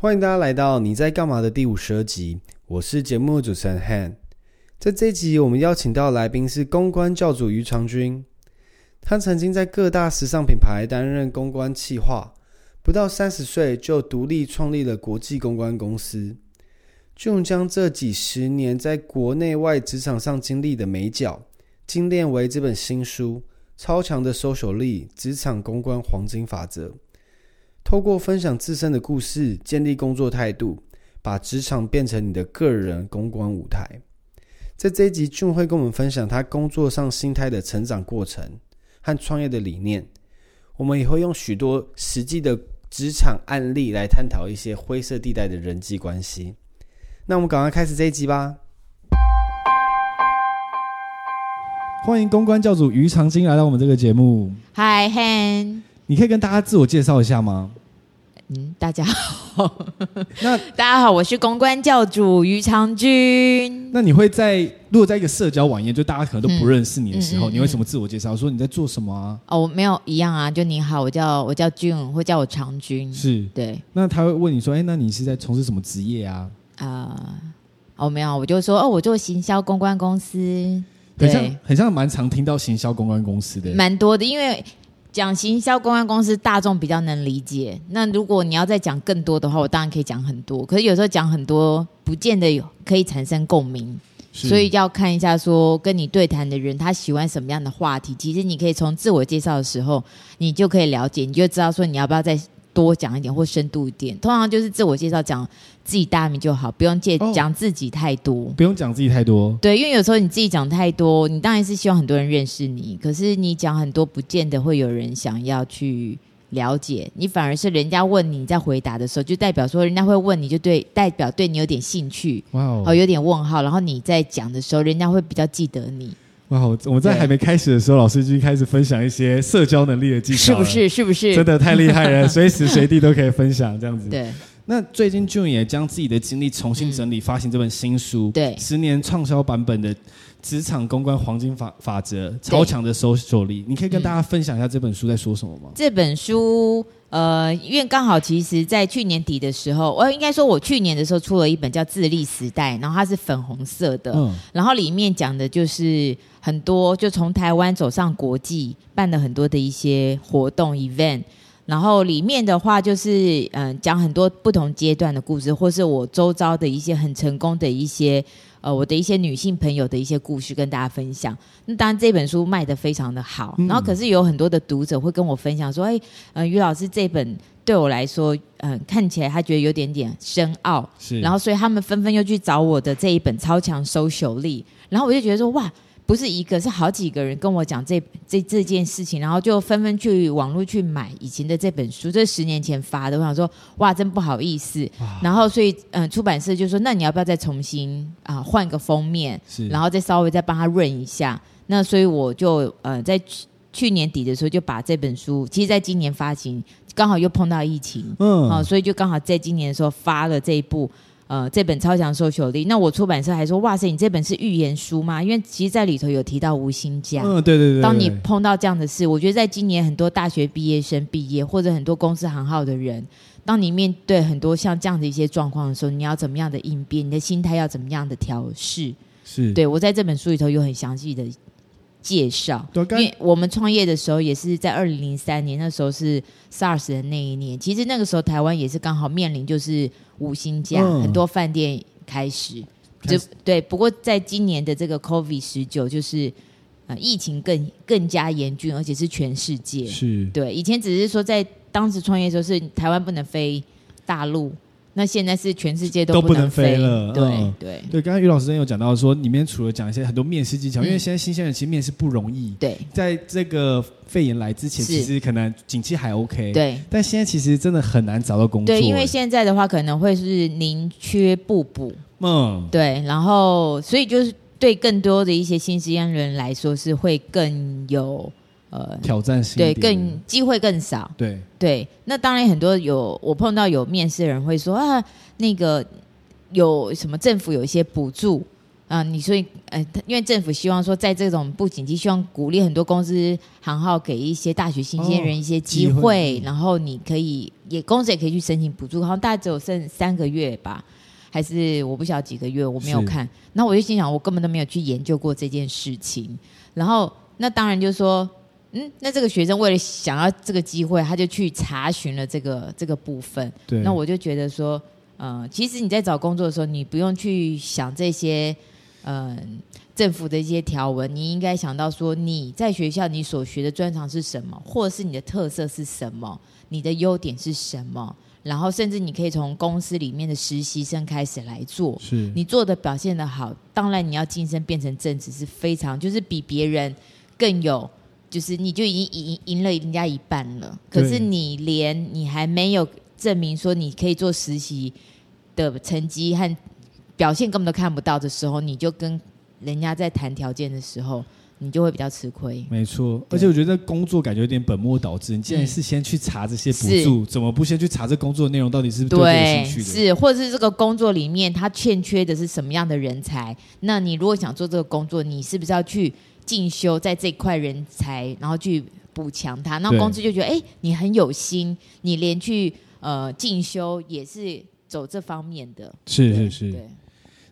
欢迎大家来到你在干嘛的第五十二集，我是节目主持人 Han。在这集，我们邀请到的来宾是公关教主于长军，他曾经在各大时尚品牌担任公关企划，不到三十岁就独立创立了国际公关公司。June 将这几十年在国内外职场上经历的美角精炼为这本新书《超强的搜索力：职场公关黄金法则》。透过分享自身的故事，建立工作态度，把职场变成你的个人公关舞台。在这一集，June 会跟我们分享他工作上心态的成长过程和创业的理念。我们也会用许多实际的职场案例来探讨一些灰色地带的人际关系。那我们赶快开始这一集吧。欢迎公关教主于长金来到我们这个节目。Hi Han，你可以跟大家自我介绍一下吗？嗯，大家好。那 大家好，我是公关教主于长军。那你会在如果在一个社交网页，就大家可能都不认识你的时候，嗯嗯嗯、你会什么自我介绍？说你在做什么啊？哦，没有一样啊，就你好，我叫我叫 June，或叫我长军。是对。那他会问你说，哎，那你是在从事什么职业啊？啊、呃，哦，没有，我就说哦，我做行销公关公司。很像，很像蛮常听到行销公关公司的，蛮多的，因为。讲行销公关公司，大众比较能理解。那如果你要再讲更多的话，我当然可以讲很多。可是有时候讲很多，不见得有可以产生共鸣，所以要看一下说跟你对谈的人他喜欢什么样的话题。其实你可以从自我介绍的时候，你就可以了解，你就知道说你要不要再。多讲一点或深度一点，通常就是自我介绍，讲自己大名就好，不用介讲自己太多，不用讲自己太多。对，因为有时候你自己讲太多，你当然是希望很多人认识你，可是你讲很多，不见得会有人想要去了解。你，反而是人家问你在回答的时候，就代表说人家会问你就对，代表对你有点兴趣，哇哦，有点问号，然后你在讲的时候，人家会比较记得你。哇！我们在还没开始的时候，老师就开始分享一些社交能力的技巧，是不是？是不是？真的太厉害了，随时随地都可以分享这样子。对。那最近 June 也将自己的经历重新整理，发行这本新书，对，十年畅销版本的职场公关黄金法法则，超强的 social 力。你可以跟大家分享一下这本书在说什么吗？这本书。呃，因为刚好其实，在去年底的时候，我应该说，我去年的时候出了一本叫《自立时代》，然后它是粉红色的，嗯，然后里面讲的就是很多，就从台湾走上国际，办了很多的一些活动 event，然后里面的话就是，嗯，讲很多不同阶段的故事，或是我周遭的一些很成功的一些。呃，我的一些女性朋友的一些故事跟大家分享。那当然这本书卖的非常的好，嗯、然后可是有很多的读者会跟我分享说：“哎，呃，于老师这本对我来说，嗯、呃，看起来他觉得有点点深奥。”是，然后所以他们纷纷又去找我的这一本《超强 social 力》，然后我就觉得说：“哇！”不是一个，是好几个人跟我讲这这这件事情，然后就纷纷去网络去买以前的这本书，这十年前发的。我想说，哇，真不好意思。然后所以，嗯、呃，出版社就说，那你要不要再重新啊换个封面，然后再稍微再帮他润一下。那所以我就呃在去去年底的时候就把这本书，其实在今年发行，刚好又碰到疫情，嗯，啊，所以就刚好在今年的时候发了这一部。呃，这本超强 social 力，那我出版社还说，哇塞，你这本是预言书吗？因为其实在里头有提到无薪假。嗯，对对对，对。当你碰到这样的事，我觉得在今年很多大学毕业生毕业，或者很多公司行号的人，当你面对很多像这样的一些状况的时候，你要怎么样的应变？你的心态要怎么样的调试？是对，我在这本书里头有很详细的介绍。因为我们创业的时候也是在二零零三年，那时候是 SARS 的那一年，其实那个时候台湾也是刚好面临就是。五星假，嗯、很多饭店开始，就对。不过在今年的这个 COVID 十九，就是呃疫情更更加严峻，而且是全世界。是对，以前只是说在当时创业的时候是台湾不能飞大陆。那现在是全世界都不能飞了，对、嗯、对对。刚刚于老师有讲到说，里面除了讲一些很多面试技巧，嗯、因为现在新鲜人其实面试不容易。对，在这个肺炎来之前，其实可能景气还 OK。对，但现在其实真的很难找到工作。对，因为现在的话可能会是宁缺不补。嗯，对。然后，所以就是对更多的一些新鲜人来说，是会更有。呃，挑战性对，更机会更少。对对，那当然很多有我碰到有面试的人会说啊，那个有什么政府有一些补助啊、呃，你所以呃，因为政府希望说，在这种不景气，希望鼓励很多公司行号给一些大学新鲜人一些机会，哦、机会然后你可以也公司也可以去申请补助，好像大概只有剩三个月吧，还是我不晓得几个月，我没有看。那我就心想，我根本都没有去研究过这件事情。然后那当然就是说，嗯，那这个学生为了想要这个机会，他就去查询了这个这个部分。对。那我就觉得说，呃，其实你在找工作的时候，你不用去想这些。嗯，政府的一些条文，你应该想到说，你在学校你所学的专长是什么，或者是你的特色是什么，你的优点是什么，然后甚至你可以从公司里面的实习生开始来做，是你做的表现的好，当然你要晋升变成正职是非常，就是比别人更有，就是你就已经赢赢了人家一半了。可是你连你还没有证明说你可以做实习的成绩和。表现根本都看不到的时候，你就跟人家在谈条件的时候，你就会比较吃亏。没错，而且我觉得工作感觉有点本末倒置。你既然是先去查这些补助，怎么不先去查这工作内容到底是不是对有兴趣的？是，或者是这个工作里面他欠缺的是什么样的人才？那你如果想做这个工作，你是不是要去进修在这块人才，然后去补强他？那公司就觉得，哎，你很有心，你连去呃进修也是走这方面的。是是是。对。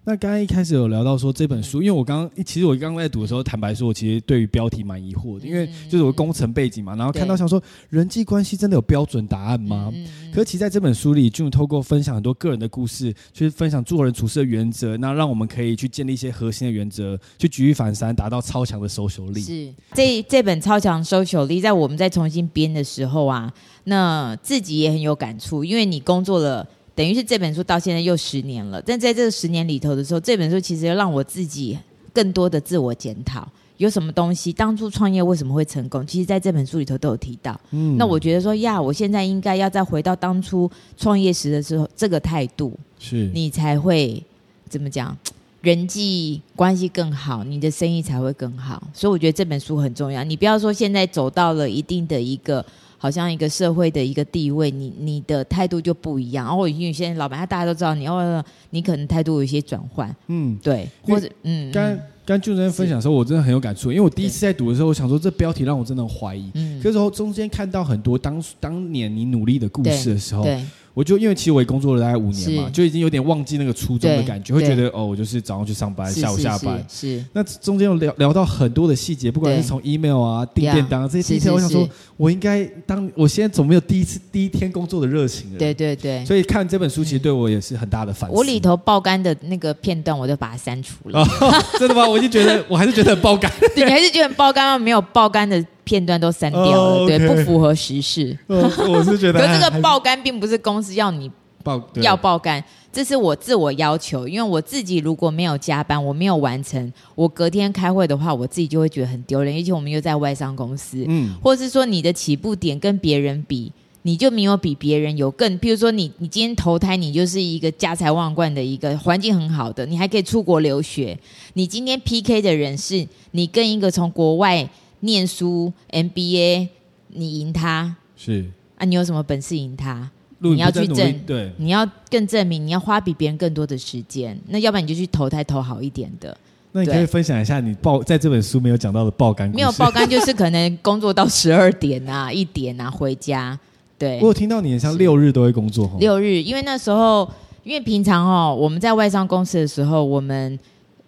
那刚刚一开始有聊到说这本书，因为我刚刚其实我刚刚在读的时候，坦白说，我其实对于标题蛮疑惑的，因为就是我工程背景嘛，然后看到想说人际关系真的有标准答案吗？可是其实在这本书里，June 透过分享很多个人的故事，去分享做人处事的原则，那让我们可以去建立一些核心的原则，去举一反三，达到超强的 social 力。是这这本超强 social 力，在我们在重新编的时候啊，那自己也很有感触，因为你工作了。等于是这本书到现在又十年了，但在这十年里头的时候，这本书其实让我自己更多的自我检讨，有什么东西当初创业为什么会成功？其实在这本书里头都有提到。嗯，那我觉得说呀，我现在应该要再回到当初创业时的时候这个态度，是你才会怎么讲，人际关系更好，你的生意才会更好。所以我觉得这本书很重要。你不要说现在走到了一定的一个。好像一个社会的一个地位，你你的态度就不一样。然后因为现在老板他大家都知道你，哦，你可能态度有一些转换。嗯，对，或者嗯，刚刚就在分享的时候，我真的很有感触，因为我第一次在读的时候，我想说这标题让我真的怀疑。嗯，可是说中间看到很多当当年你努力的故事的时候。对。对我就因为其实我也工作了大概五年嘛，就已经有点忘记那个初衷的感觉，会觉得哦，我就是早上去上班，下午下班。是。那中间有聊聊到很多的细节，不管是从 email 啊、订便当这些细节，我想说，我应该当我现在总没有第一次第一天工作的热情了。对对对。所以看这本书其实对我也是很大的反思。我里头爆肝的那个片段，我就把它删除了。真的吗？我就觉得，我还是觉得很爆肝。你还是觉得很爆肝吗？没有爆肝的。片段都删掉了，oh, okay. 对，不符合时事。Uh, 我是觉得，可是这个爆肝并不是公司要你爆要爆肝，这是我自我要求。因为我自己如果没有加班，我没有完成，我隔天开会的话，我自己就会觉得很丢脸。而且我们又在外商公司，嗯，或是说你的起步点跟别人比，你就没有比别人有更，譬如说你你今天投胎，你就是一个家财万贯的一个环境很好的，你还可以出国留学。你今天 PK 的人是你跟一个从国外。念书 MBA，你赢他是啊？你有什么本事赢他？你要去证，对，你要更证明，你要花比别人更多的时间。那要不然你就去投胎投好一点的。那你可以分享一下你爆在这本书没有讲到的爆肝？没有爆肝，就是可能工作到十二点啊、一点啊回家。对，我有听到你像六日都会工作。六日，因为那时候，因为平常哦，我们在外商公司的时候，我们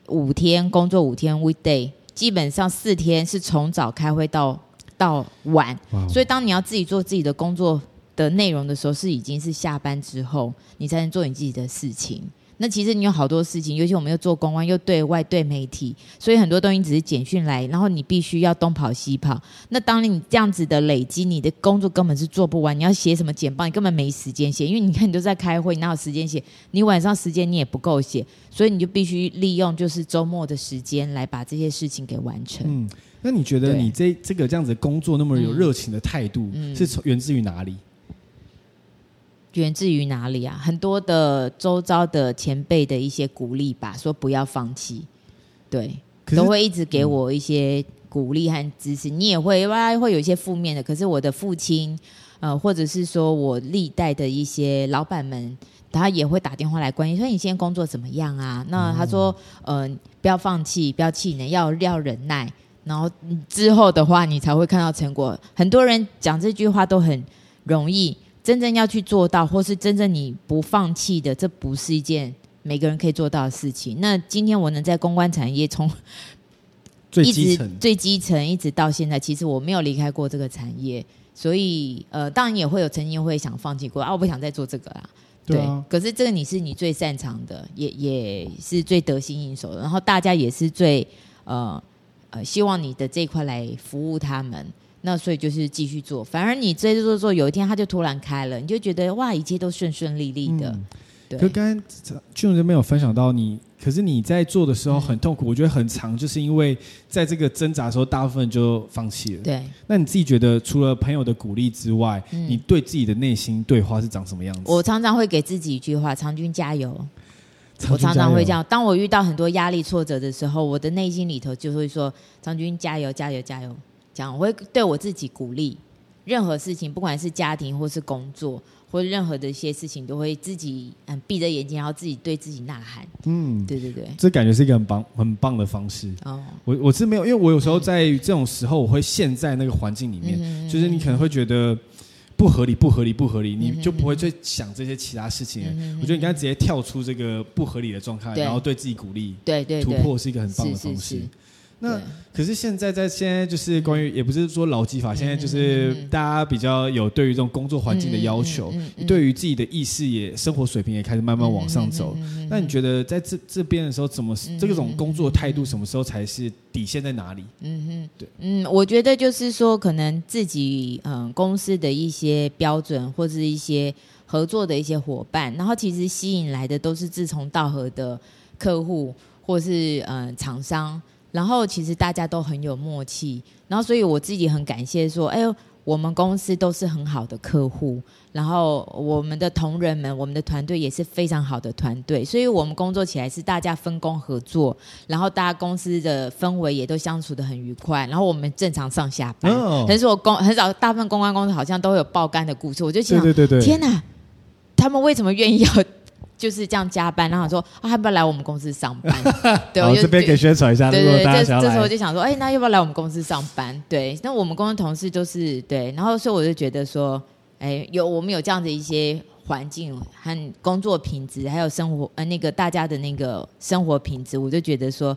五天工作五天 weekday。基本上四天是从早开会到到晚所以当你要自己做自己的工作的内容的时候，是已经是下班之后，你才能做你自己的事情。那其实你有好多事情，尤其我们又做公关，又对外对媒体，所以很多东西只是简讯来，然后你必须要东跑西跑。那当你这样子的累积，你的工作根本是做不完。你要写什么简报，你根本没时间写，因为你看你都在开会，你哪有时间写？你晚上时间你也不够写，所以你就必须利用就是周末的时间来把这些事情给完成。嗯，那你觉得你这这个这样子工作那么有热情的态度，嗯，是源自于哪里？源自于哪里啊？很多的周遭的前辈的一些鼓励吧，说不要放弃，对，都会一直给我一些鼓励和支持。嗯、你也会哇，会有一些负面的，可是我的父亲，呃，或者是说我历代的一些老板们，他也会打电话来关心，说你现在工作怎么样啊？那他说，嗯、呃，不要放弃，不要气馁，要要忍耐，然后之后的话，你才会看到成果。很多人讲这句话都很容易，真正要去做到，或是真正你不放弃的，这不是一件每个人可以做到的事情。那今天我能在公关产业从 最基层、最基层一直到现在，其实我没有离开过这个产业，所以呃，当然也会有曾经会想放弃过啊，我不想再做这个啦。对，啊、对，可是这个你是你最擅长的，也也是最得心应手的，然后大家也是最呃呃希望你的这一块来服务他们，那所以就是继续做。反而你这做做做，有一天它就突然开了，你就觉得哇，一切都顺顺利利的。可刚刚俊这边有分享到你，可是你在做的时候很痛苦，嗯、我觉得很长，就是因为在这个挣扎的时候，大部分就放弃了。对，那你自己觉得，除了朋友的鼓励之外，嗯、你对自己的内心对话是长什么样子？我常常会给自己一句话：“长军加油。”我常常会这样。当我遇到很多压力挫折的时候，我的内心里头就会说：“长军加油，加油，加油！”这样我会对我自己鼓励。任何事情，不管是家庭或是工作。或者任何的一些事情，都会自己嗯闭着眼睛，然后自己对自己呐喊。嗯，对对对，这感觉是一个很棒很棒的方式。哦，我我是没有，因为我有时候在这种时候，我会陷在那个环境里面，嗯、就是你可能会觉得不合理、不合理、不合理，嗯、你就不会去想这些其他事情。嗯、我觉得你刚才直接跳出这个不合理的状态，然后对自己鼓励，对对，对突破是一个很棒的方式。是是是那可是现在在现在就是关于也不是说劳基法，嗯、现在就是大家比较有对于这种工作环境的要求，对于自己的意识也生活水平也开始慢慢往上走。那你觉得在这这边的时候，怎么、嗯、这种工作态度什么时候才是底线在哪里？嗯哼，对，嗯，我觉得就是说，可能自己嗯公司的一些标准或是一些合作的一些伙伴，然后其实吸引来的都是志同道合的客户或是嗯厂商。然后其实大家都很有默契，然后所以我自己很感谢说，哎呦，我们公司都是很好的客户，然后我们的同仁们，我们的团队也是非常好的团队，所以我们工作起来是大家分工合作，然后大家公司的氛围也都相处的很愉快，然后我们正常上下班，很少公很少大部分公关公司好像都会有爆肝的故事，我就想，对对对对，天哪，他们为什么愿意要？就是这样加班，然后说啊，要不要来我们公司上班？对，我就这边可以宣传一下。对对对，这这时候我就想说，哎，那要不要来我们公司上班？对，那我们公司同事都是对，然后所以我就觉得说，哎，有我们有这样的一些环境和工作品质，还有生活呃那个大家的那个生活品质，我就觉得说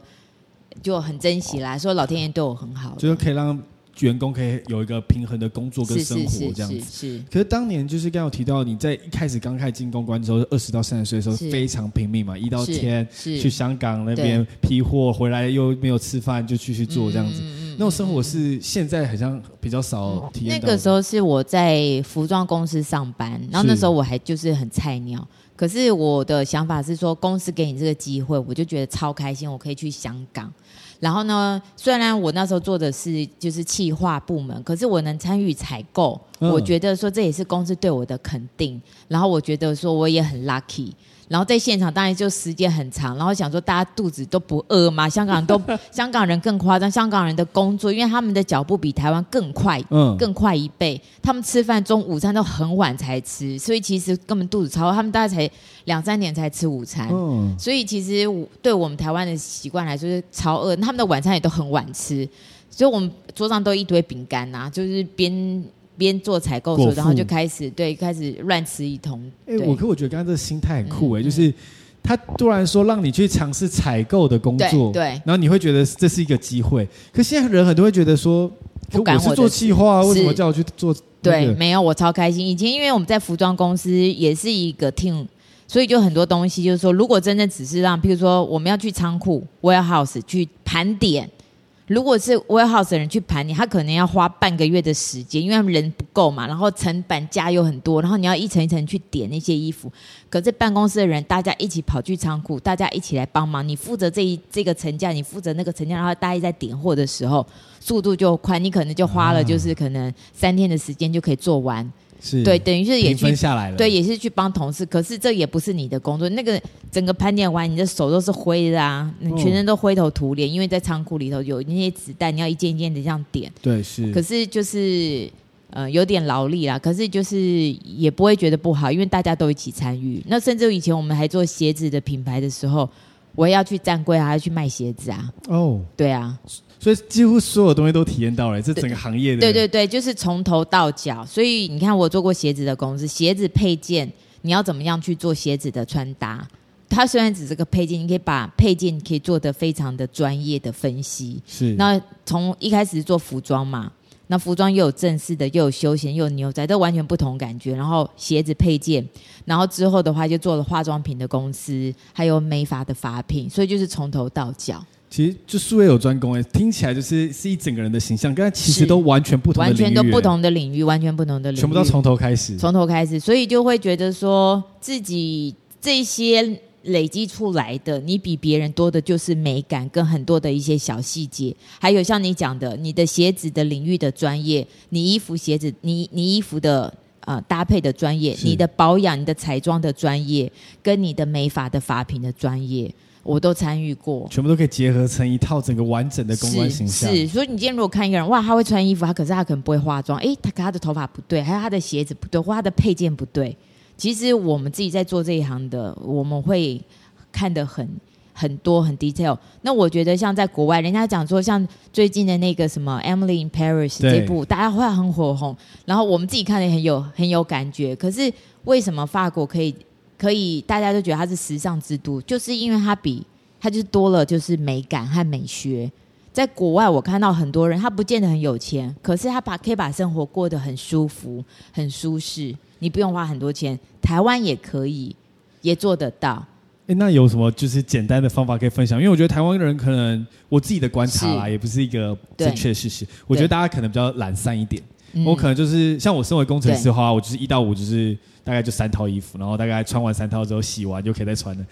就很珍惜啦。说老天爷对我很好，就是可以让。员工可以有一个平衡的工作跟生活这样子，是。可是当年就是刚刚有提到，你在一开始刚开始进公关的时候，二十到三十岁的时候非常拼命嘛，一到天去香港那边批货，回来又没有吃饭，就继续做这样子。嗯、那种生活是现在好像比较少体验。那个时候是我在服装公司上班，然后那时候我还就是很菜鸟。可是我的想法是说，公司给你这个机会，我就觉得超开心，我可以去香港。然后呢，虽然我那时候做的是就是企划部门，可是我能参与采购，嗯、我觉得说这也是公司对我的肯定。然后我觉得说我也很 lucky。然后在现场当然就时间很长，然后想说大家肚子都不饿嘛，香港人都 香港人更夸张，香港人的工作，因为他们的脚步比台湾更快，嗯，更快一倍。他们吃饭中午餐都很晚才吃，所以其实根本肚子超饿，他们大概才两三点才吃午餐，嗯，所以其实我对我们台湾的习惯来说是超饿，他们的晚餐也都很晚吃，所以我们桌上都一堆饼干呐，就是边。边做采购的时候，然后就开始对开始乱吃一通。哎、欸，我可我觉得刚刚这个心态很酷哎，嗯、就是他突然说让你去尝试采购的工作，对，对然后你会觉得这是一个机会。可现在人很多会觉得说，不敢我是做企划，为什么叫我去做、那个？对，没有，我超开心。以前因为我们在服装公司也是一个 team，所以就很多东西就是说，如果真的只是让，譬如说我们要去仓库 warehouse 去盘点。如果是 warehouse 的人去盘你，他可能要花半个月的时间，因为他们人不够嘛，然后成本加又很多，然后你要一层一层去点那些衣服。可是办公室的人，大家一起跑去仓库，大家一起来帮忙，你负责这一这个层架，你负责那个层架，然后大家在点货的时候，速度就快，你可能就花了就是可能三天的时间就可以做完。是对，等于是也去下来了，对，也是去帮同事。可是这也不是你的工作，那个整个盘点完，你的手都是灰的啊，你全身都灰头土脸，因为在仓库里头有那些子弹，你要一件一件的这样点。对，是。可是就是呃有点劳力啦，可是就是也不会觉得不好，因为大家都一起参与。那甚至以前我们还做鞋子的品牌的时候，我也要去站柜，还要去卖鞋子啊。哦，对啊，所以几乎所有东西都体验到了，这整个行业的。对对对，就是从头到脚。所以你看，我做过鞋子的公司，鞋子配件，你要怎么样去做鞋子的穿搭？它虽然只是个配件，你可以把配件可以做得非常的专业的分析。是。那从一开始做服装嘛，那服装又有正式的，又有休闲，又有牛仔，都完全不同感觉。然后鞋子配件，然后之后的话就做了化妆品的公司，还有美发的发品，所以就是从头到脚。其实就术业有专攻哎，听起来就是是一整个人的形象，跟他其实都完全不同完全都不同的领域，完全不同的领域，全部都从头开始，从头开始，所以就会觉得说自己这些。累积出来的，你比别人多的就是美感跟很多的一些小细节，还有像你讲的，你的鞋子的领域的专业，你衣服鞋子，你你衣服的呃搭配的专业，你的保养、你的彩妆的专业，跟你的美发的发品的专业，我都参与过，全部都可以结合成一套整个完整的公关形象。是，是，所以你今天如果看一个人，哇，他会穿衣服，他可是他可能不会化妆，哎，他可他的头发不对，还有他的鞋子不对，或他的配件不对。其实我们自己在做这一行的，我们会看得很很多很 detail。那我觉得像在国外，人家讲说像最近的那个什么《Emily in Paris》这部，大家会很火红。然后我们自己看的很有很有感觉。可是为什么法国可以可以大家都觉得它是时尚之都？就是因为它比它就是多了就是美感和美学。在国外，我看到很多人，他不见得很有钱，可是他把可以把生活过得很舒服、很舒适。你不用花很多钱，台湾也可以，也做得到。哎，那有什么就是简单的方法可以分享？因为我觉得台湾人可能我自己的观察啦，也不是一个正确的事实。我觉得大家可能比较懒散一点。我可能就是像我身为工程师的话，我就是一到五就是大概就三套衣服，然后大概穿完三套之后洗完就可以再穿了。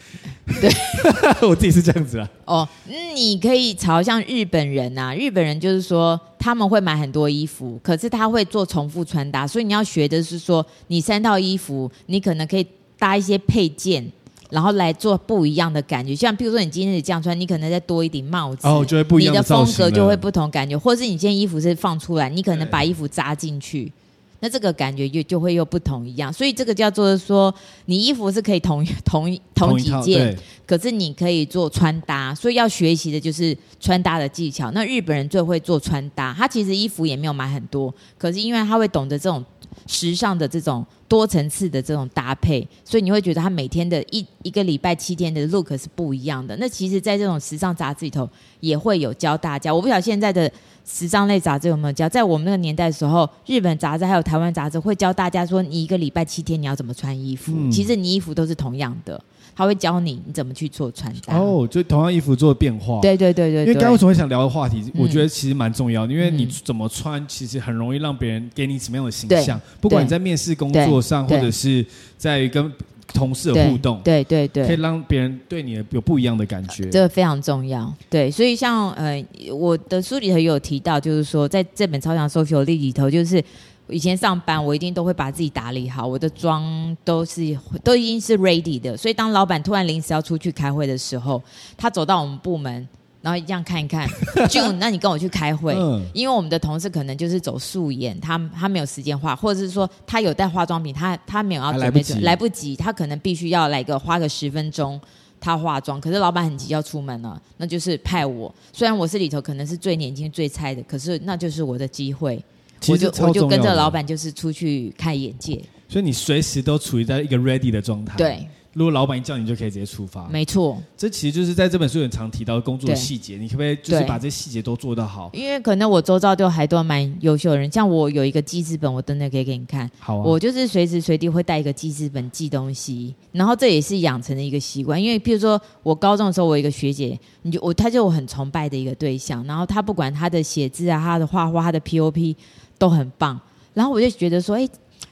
对，我自己是这样子啊。哦，你可以朝向日本人啊，日本人就是说他们会买很多衣服，可是他会做重复穿搭，所以你要学的是说，你三套衣服，你可能可以搭一些配件。然后来做不一样的感觉，像比如说你今天是这样穿，你可能再多一顶帽子，哦，就会不一样的，你的风格就会不同感觉，或是你今天衣服是放出来，你可能把衣服扎进去，那这个感觉就就会又不同一样。所以这个叫做说，你衣服是可以同 同同几件，可是你可以做穿搭，所以要学习的就是穿搭的技巧。那日本人最会做穿搭，他其实衣服也没有买很多，可是因为他会懂得这种。时尚的这种多层次的这种搭配，所以你会觉得他每天的一一个礼拜七天的 look 是不一样的。那其实，在这种时尚杂志里头也会有教大家。我不晓得现在的时尚类杂志有没有教。在我们那个年代的时候，日本杂志还有台湾杂志会教大家说，你一个礼拜七天你要怎么穿衣服。嗯、其实你衣服都是同样的。他会教你你怎么去做穿搭哦，就同样衣服做变化。对对对对，因为刚刚为什么会想聊的话题，我觉得其实蛮重要的，因为你怎么穿，其实很容易让别人给你什么样的形象。不管你在面试工作上，或者是在跟同事的互动，对对对，可以让别人对你有不一样的感觉。这个非常重要。对，所以像呃，我的书里头有提到，就是说在这本超强 social 里头，就是。以前上班，我一定都会把自己打理好，我的妆都是都已经是 ready 的。所以当老板突然临时要出去开会的时候，他走到我们部门，然后这样看一看，June，那你跟我去开会，嗯、因为我们的同事可能就是走素颜，他他没有时间化，或者是说他有带化妆品，他他没有要准备，来不，来不及，他可能必须要来个花个十分钟，他化妆。可是老板很急要出门了，那就是派我。虽然我是里头可能是最年轻最菜的，可是那就是我的机会。我就我就跟着老板，就是出去开眼界。所以你随时都处于在一个 ready 的状态。对，如果老板一叫你，就可以直接出发。没错，这其实就是在这本书很常提到的工作细节。你可不可以就是把这些细节都做得好？因为可能我周遭就还都蛮优秀的人，像我有一个记事本，我等等可以给你看。好啊。我就是随时随地会带一个记事本记东西，然后这也是养成的一个习惯。因为譬如说我高中的时候，我有一个学姐，你就我她就我很崇拜的一个对象，然后她不管她的写字啊，她的画画，她的 POP。都很棒，然后我就觉得说，哎，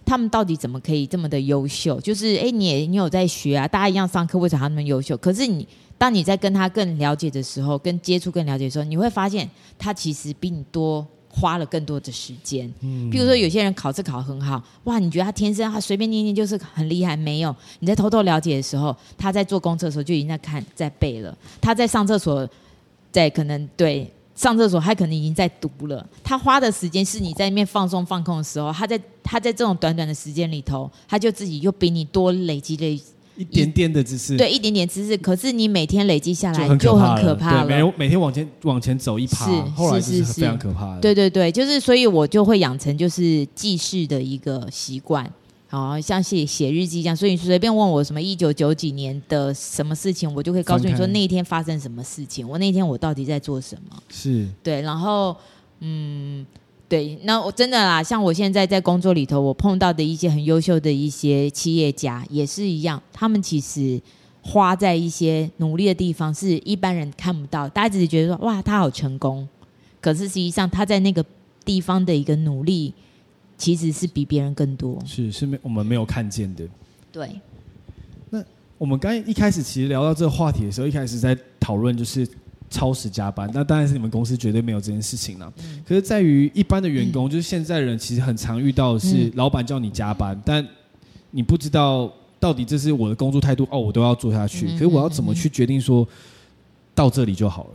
他们到底怎么可以这么的优秀？就是，哎，你也你有在学啊，大家一样上课，为什么他那么优秀？可是你当你在跟他更了解的时候，跟接触更了解的时候，你会发现他其实比你多花了更多的时间。嗯，比如说有些人考试考很好，哇，你觉得他天生他随便念念就是很厉害？没有，你在偷偷了解的时候，他在做公车的时候就已经在看在背了，他在上厕所，在可能对。上厕所，他可能已经在读了。他花的时间是你在那边放松放空的时候，他在他在这种短短的时间里头，他就自己又比你多累积了一点点的知识。对，一点点知识。可是你每天累积下来就很可怕了。对，每每天往前往前走一趴，是后来是非常可怕的。对对对，就是所以我就会养成就是记事的一个习惯。好像写写日记这样，所以你随便问我什么一九九几年的什么事情，我就可以告诉你说那一天发生什么事情，我那天我到底在做什么。是对，然后嗯，对，那我真的啦，像我现在在工作里头，我碰到的一些很优秀的一些企业家也是一样，他们其实花在一些努力的地方是一般人看不到，大家只是觉得说哇，他好成功，可是实际上他在那个地方的一个努力。其实是比别人更多，是是没我们没有看见的。对，那我们刚一开始其实聊到这个话题的时候，一开始在讨论就是超时加班。那当然是你们公司绝对没有这件事情了。嗯、可是在于一般的员工，嗯、就是现在人其实很常遇到的是老板叫你加班，嗯、但你不知道到底这是我的工作态度哦，我都要做下去。嗯、可是我要怎么去决定说到这里就好了？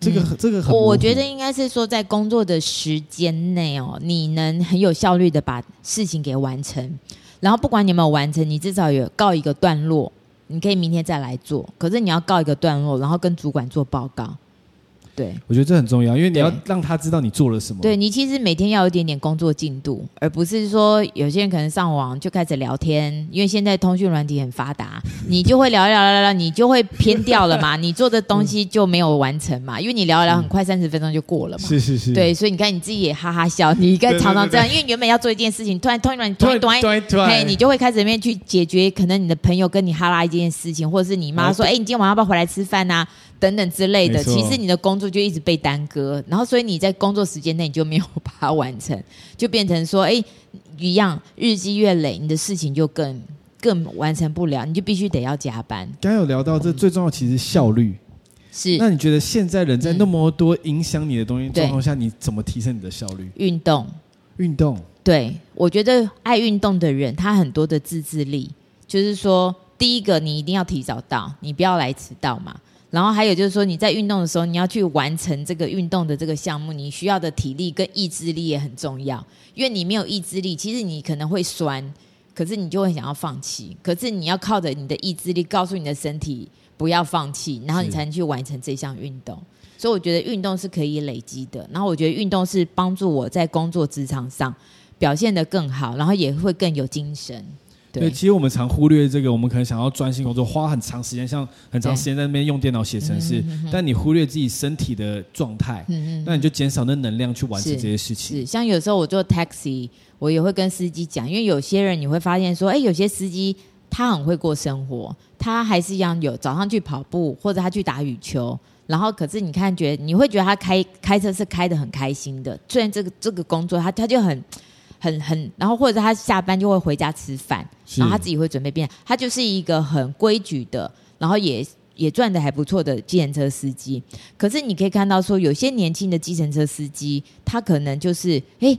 这个、嗯、这个很，我觉得应该是说，在工作的时间内哦，你能很有效率的把事情给完成，然后不管你有没有完成，你至少有告一个段落，你可以明天再来做。可是你要告一个段落，然后跟主管做报告。对，我觉得这很重要，因为你要让他知道你做了什么。对，你其实每天要有一点点工作进度，而不是说有些人可能上网就开始聊天，因为现在通讯软体很发达，你就会聊一聊聊聊，你就会偏掉了嘛，你做的东西就没有完成嘛，因为你聊一聊很快三十分钟就过了嘛。是是是。对，所以你看你自己也哈哈笑，你应该常常这样，因为原本要做一件事情，突然通讯软体突然突然突然，嘿，你就会开始里面去解决，可能你的朋友跟你哈拉一件事情，或者是你妈说，哎，你今天晚上要不要回来吃饭呐？等等之类的，其实你的工作就一直被耽搁，然后所以你在工作时间内你就没有把它完成，就变成说，哎，一样日积月累，你的事情就更更完成不了，你就必须得要加班。刚刚有聊到这最重要，其实效率是。那你觉得现在人在那么多影响你的东西状况下，你怎么提升你的效率？运动，运动。对，我觉得爱运动的人，他很多的自制力，就是说，第一个你一定要提早到，你不要来迟到嘛。然后还有就是说，你在运动的时候，你要去完成这个运动的这个项目，你需要的体力跟意志力也很重要。因为你没有意志力，其实你可能会酸，可是你就会想要放弃。可是你要靠着你的意志力，告诉你的身体不要放弃，然后你才能去完成这项运动。所以我觉得运动是可以累积的。然后我觉得运动是帮助我在工作职场上表现得更好，然后也会更有精神。对，其实我们常忽略这个，我们可能想要专心工作，花很长时间，像很长时间在那边用电脑写程式，但你忽略自己身体的状态，那你就减少那能量去完成这些事情。是，像有时候我做 taxi，我也会跟司机讲，因为有些人你会发现说，哎，有些司机他很会过生活，他还是一样有早上去跑步，或者他去打羽球，然后可是你看，觉得你会觉得他开开车是开的很开心的，虽然这个这个工作他他就很。很很，然后或者他下班就会回家吃饭，然后他自己会准备变，他就是一个很规矩的，然后也也赚的还不错的计程车司机。可是你可以看到说，有些年轻的计程车司机，他可能就是诶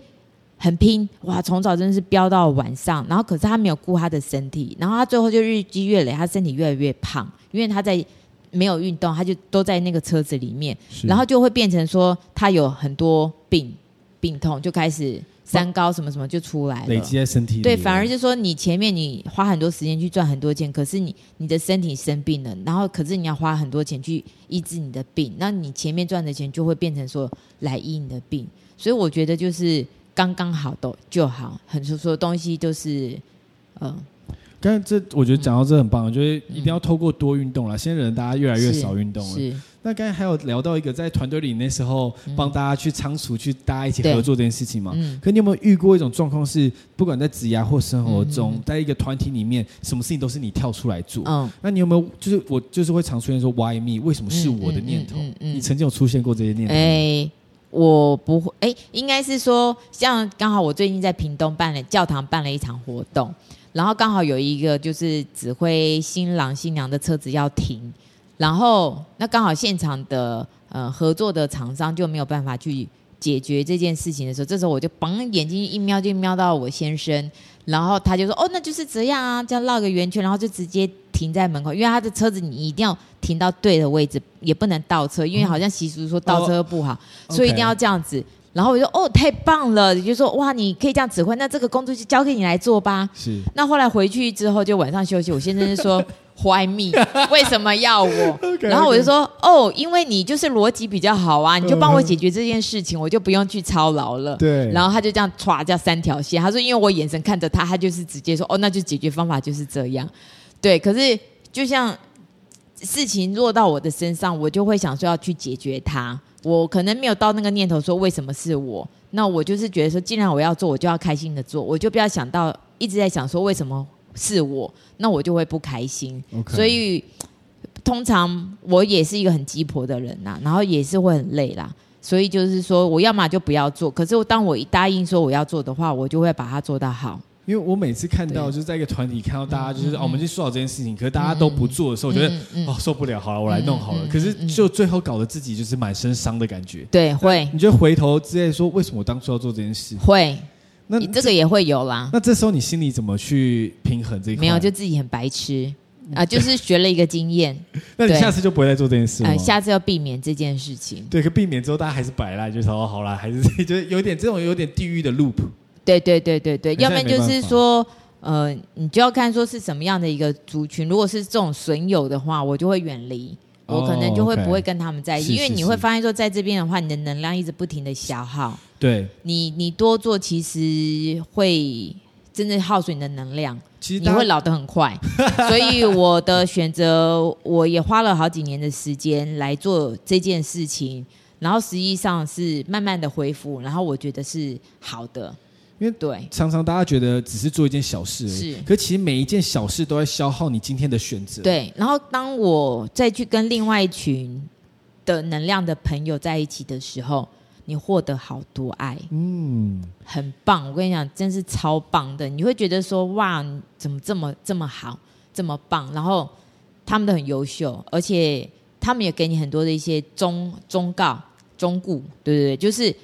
很拼，哇，从早真的是飙到晚上，然后可是他没有顾他的身体，然后他最后就日积月累，他身体越来越胖，因为他在没有运动，他就都在那个车子里面，然后就会变成说他有很多病病痛，就开始。三高什么什么就出来了，累积在身体里。对，反而就是说你前面你花很多时间去赚很多钱，可是你你的身体生病了，然后可是你要花很多钱去医治你的病，那你前面赚的钱就会变成说来医你的病。所以我觉得就是刚刚好都就好，很多说东西都是嗯。呃刚才这我觉得讲到这很棒，我觉得一定要透过多运动了。现在人大家越来越少运动了。是。那刚才还有聊到一个在团队里那时候帮大家去仓储，去大家一起合作这件事情嘛。嗯。可你有没有遇过一种状况是，不管在职涯或生活中，在一个团体里面，什么事情都是你跳出来做？嗯。那你有没有就是我就是会常出现说 Why me？为什么是我的念头？嗯。你曾经有出现过这些念头？哎，我不会。哎，应该是说，像刚好我最近在屏东办了教堂办了一场活动。然后刚好有一个就是指挥新郎新娘的车子要停，然后那刚好现场的呃合作的厂商就没有办法去解决这件事情的时候，这时候我就绑眼睛一瞄就瞄到我先生，然后他就说：“哦，那就是这样啊，这样绕个圆圈，然后就直接停在门口，因为他的车子你一定要停到对的位置，也不能倒车，因为好像习俗说倒车不好，哦、所以一定要这样子。” okay. 然后我就说：“哦，太棒了！”你就说：“哇，你可以这样指挥，那这个工作就交给你来做吧。”是。那后来回去之后就晚上休息，我先生就说。Why me？为什么要我？Okay, 然后我就说.哦，因为你就是逻辑比较好啊，你就帮我解决这件事情，uh. 我就不用去操劳了。对。然后他就这样歘，叫三条线。他说，因为我眼神看着他，他就是直接说，哦，那就解决方法就是这样。对。可是就像事情落到我的身上，我就会想说要去解决它。我可能没有到那个念头说为什么是我。那我就是觉得说，既然我要做，我就要开心的做，我就不要想到一直在想说为什么。是我，那我就会不开心。Okay. 所以通常我也是一个很鸡婆的人呐，然后也是会很累啦。所以就是说，我要么就不要做。可是当我一答应说我要做的话，我就会把它做到好。因为我每次看到就是在一个团体看到大家就是、嗯、哦，我们去说好这件事情，可是大家都不做的时候，嗯、我觉得、嗯、哦受不了。好了，我来弄好了。嗯、可是就最后搞得自己就是满身伤的感觉。对，会。你就回头之类说，为什么我当初要做这件事？会。那你这个也会有啦。那这时候你心里怎么去平衡这一块？没有，就自己很白痴啊、呃，就是学了一个经验。那你下次就不会再做这件事了、呃？下次要避免这件事情。对，可避免之后大家还是摆烂，就说哦，好啦，还是就是有点这种有点地狱的 loop。对对对对对，要不然就是说，呃，你就要看说是什么样的一个族群。如果是这种损友的话，我就会远离，我可能就会不会跟他们在一起，因为你会发现说，在这边的话，你的能量一直不停的消耗。对你，你多做其实会真的耗损你的能量，其实你会老得很快。所以我的选择，我也花了好几年的时间来做这件事情，然后实际上是慢慢的恢复，然后我觉得是好的。因为对，常常大家觉得只是做一件小事而已，是，可其实每一件小事都在消耗你今天的选择。对，然后当我再去跟另外一群的能量的朋友在一起的时候。你获得好多爱，嗯，很棒。我跟你讲，真是超棒的。你会觉得说，哇，怎么这么这么好，这么棒？然后他们都很优秀，而且他们也给你很多的一些忠忠告、忠告，对对对，就是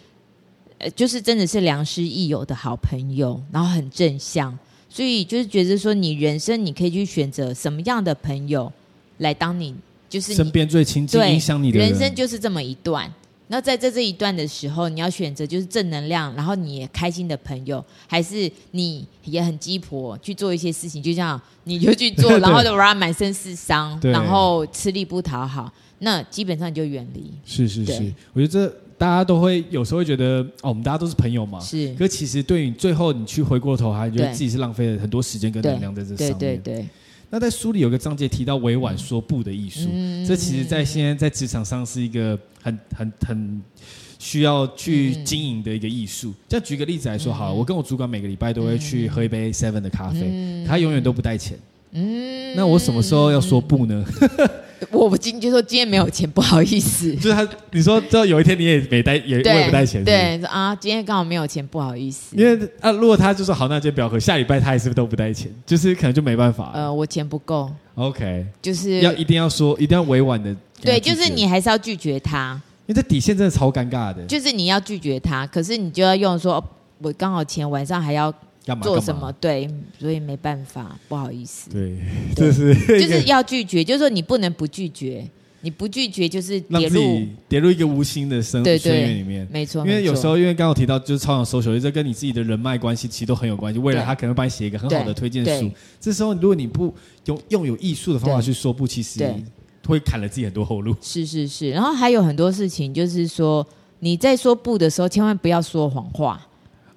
呃，就是真的是良师益友的好朋友，然后很正向。所以就是觉得说，你人生你可以去选择什么样的朋友来当你，就是身边最亲近、影响你的人。人生就是这么一段。那在这这一段的时候，你要选择就是正能量，然后你也开心的朋友，还是你也很鸡婆去做一些事情，就像你就去做，然后就让满身是伤，然后吃力不讨好，那基本上你就远离。是是是，我觉得这大家都会有时候会觉得哦，我们大家都是朋友嘛，是。可其实对你最后你去回过头，还觉得自己是浪费了很多时间跟能量在这上面。对对对。那在书里有个章节提到委婉说不的艺术，嗯，这其实，在现在在职场上是一个很很很需要去经营的一个艺术。这样举个例子来说好了，我跟我主管每个礼拜都会去喝一杯 Seven 的咖啡，他永远都不带钱。嗯，那我什么时候要说不呢？我不今就说今天没有钱，不好意思。就是他，你说，知道有一天你也没带，也我也不带钱是不是？对啊，今天刚好没有钱，不好意思。因为啊，如果他就说好，那今天不要喝，下礼拜他也是不是都不带钱？就是可能就没办法。呃，我钱不够。OK，就是要一定要说，一定要委婉的。对，就是你还是要拒绝他，因为这底线真的超尴尬的。就是你要拒绝他，可是你就要用说，我刚好钱晚上还要。做什么？对，所以没办法，不好意思。对，就是就是要拒绝，就是说你不能不拒绝，你不拒绝就是跌入跌入一个无心的深深渊里面。没错，因为有时候，因为刚刚提到就是超想 social，这跟你自己的人脉关系其实都很有关系。未来他可能帮你写一个很好的推荐书，这时候如果你不用用有艺术的方法去说不，其实会砍了自己很多后路。是是是，然后还有很多事情，就是说你在说不的时候，千万不要说谎话。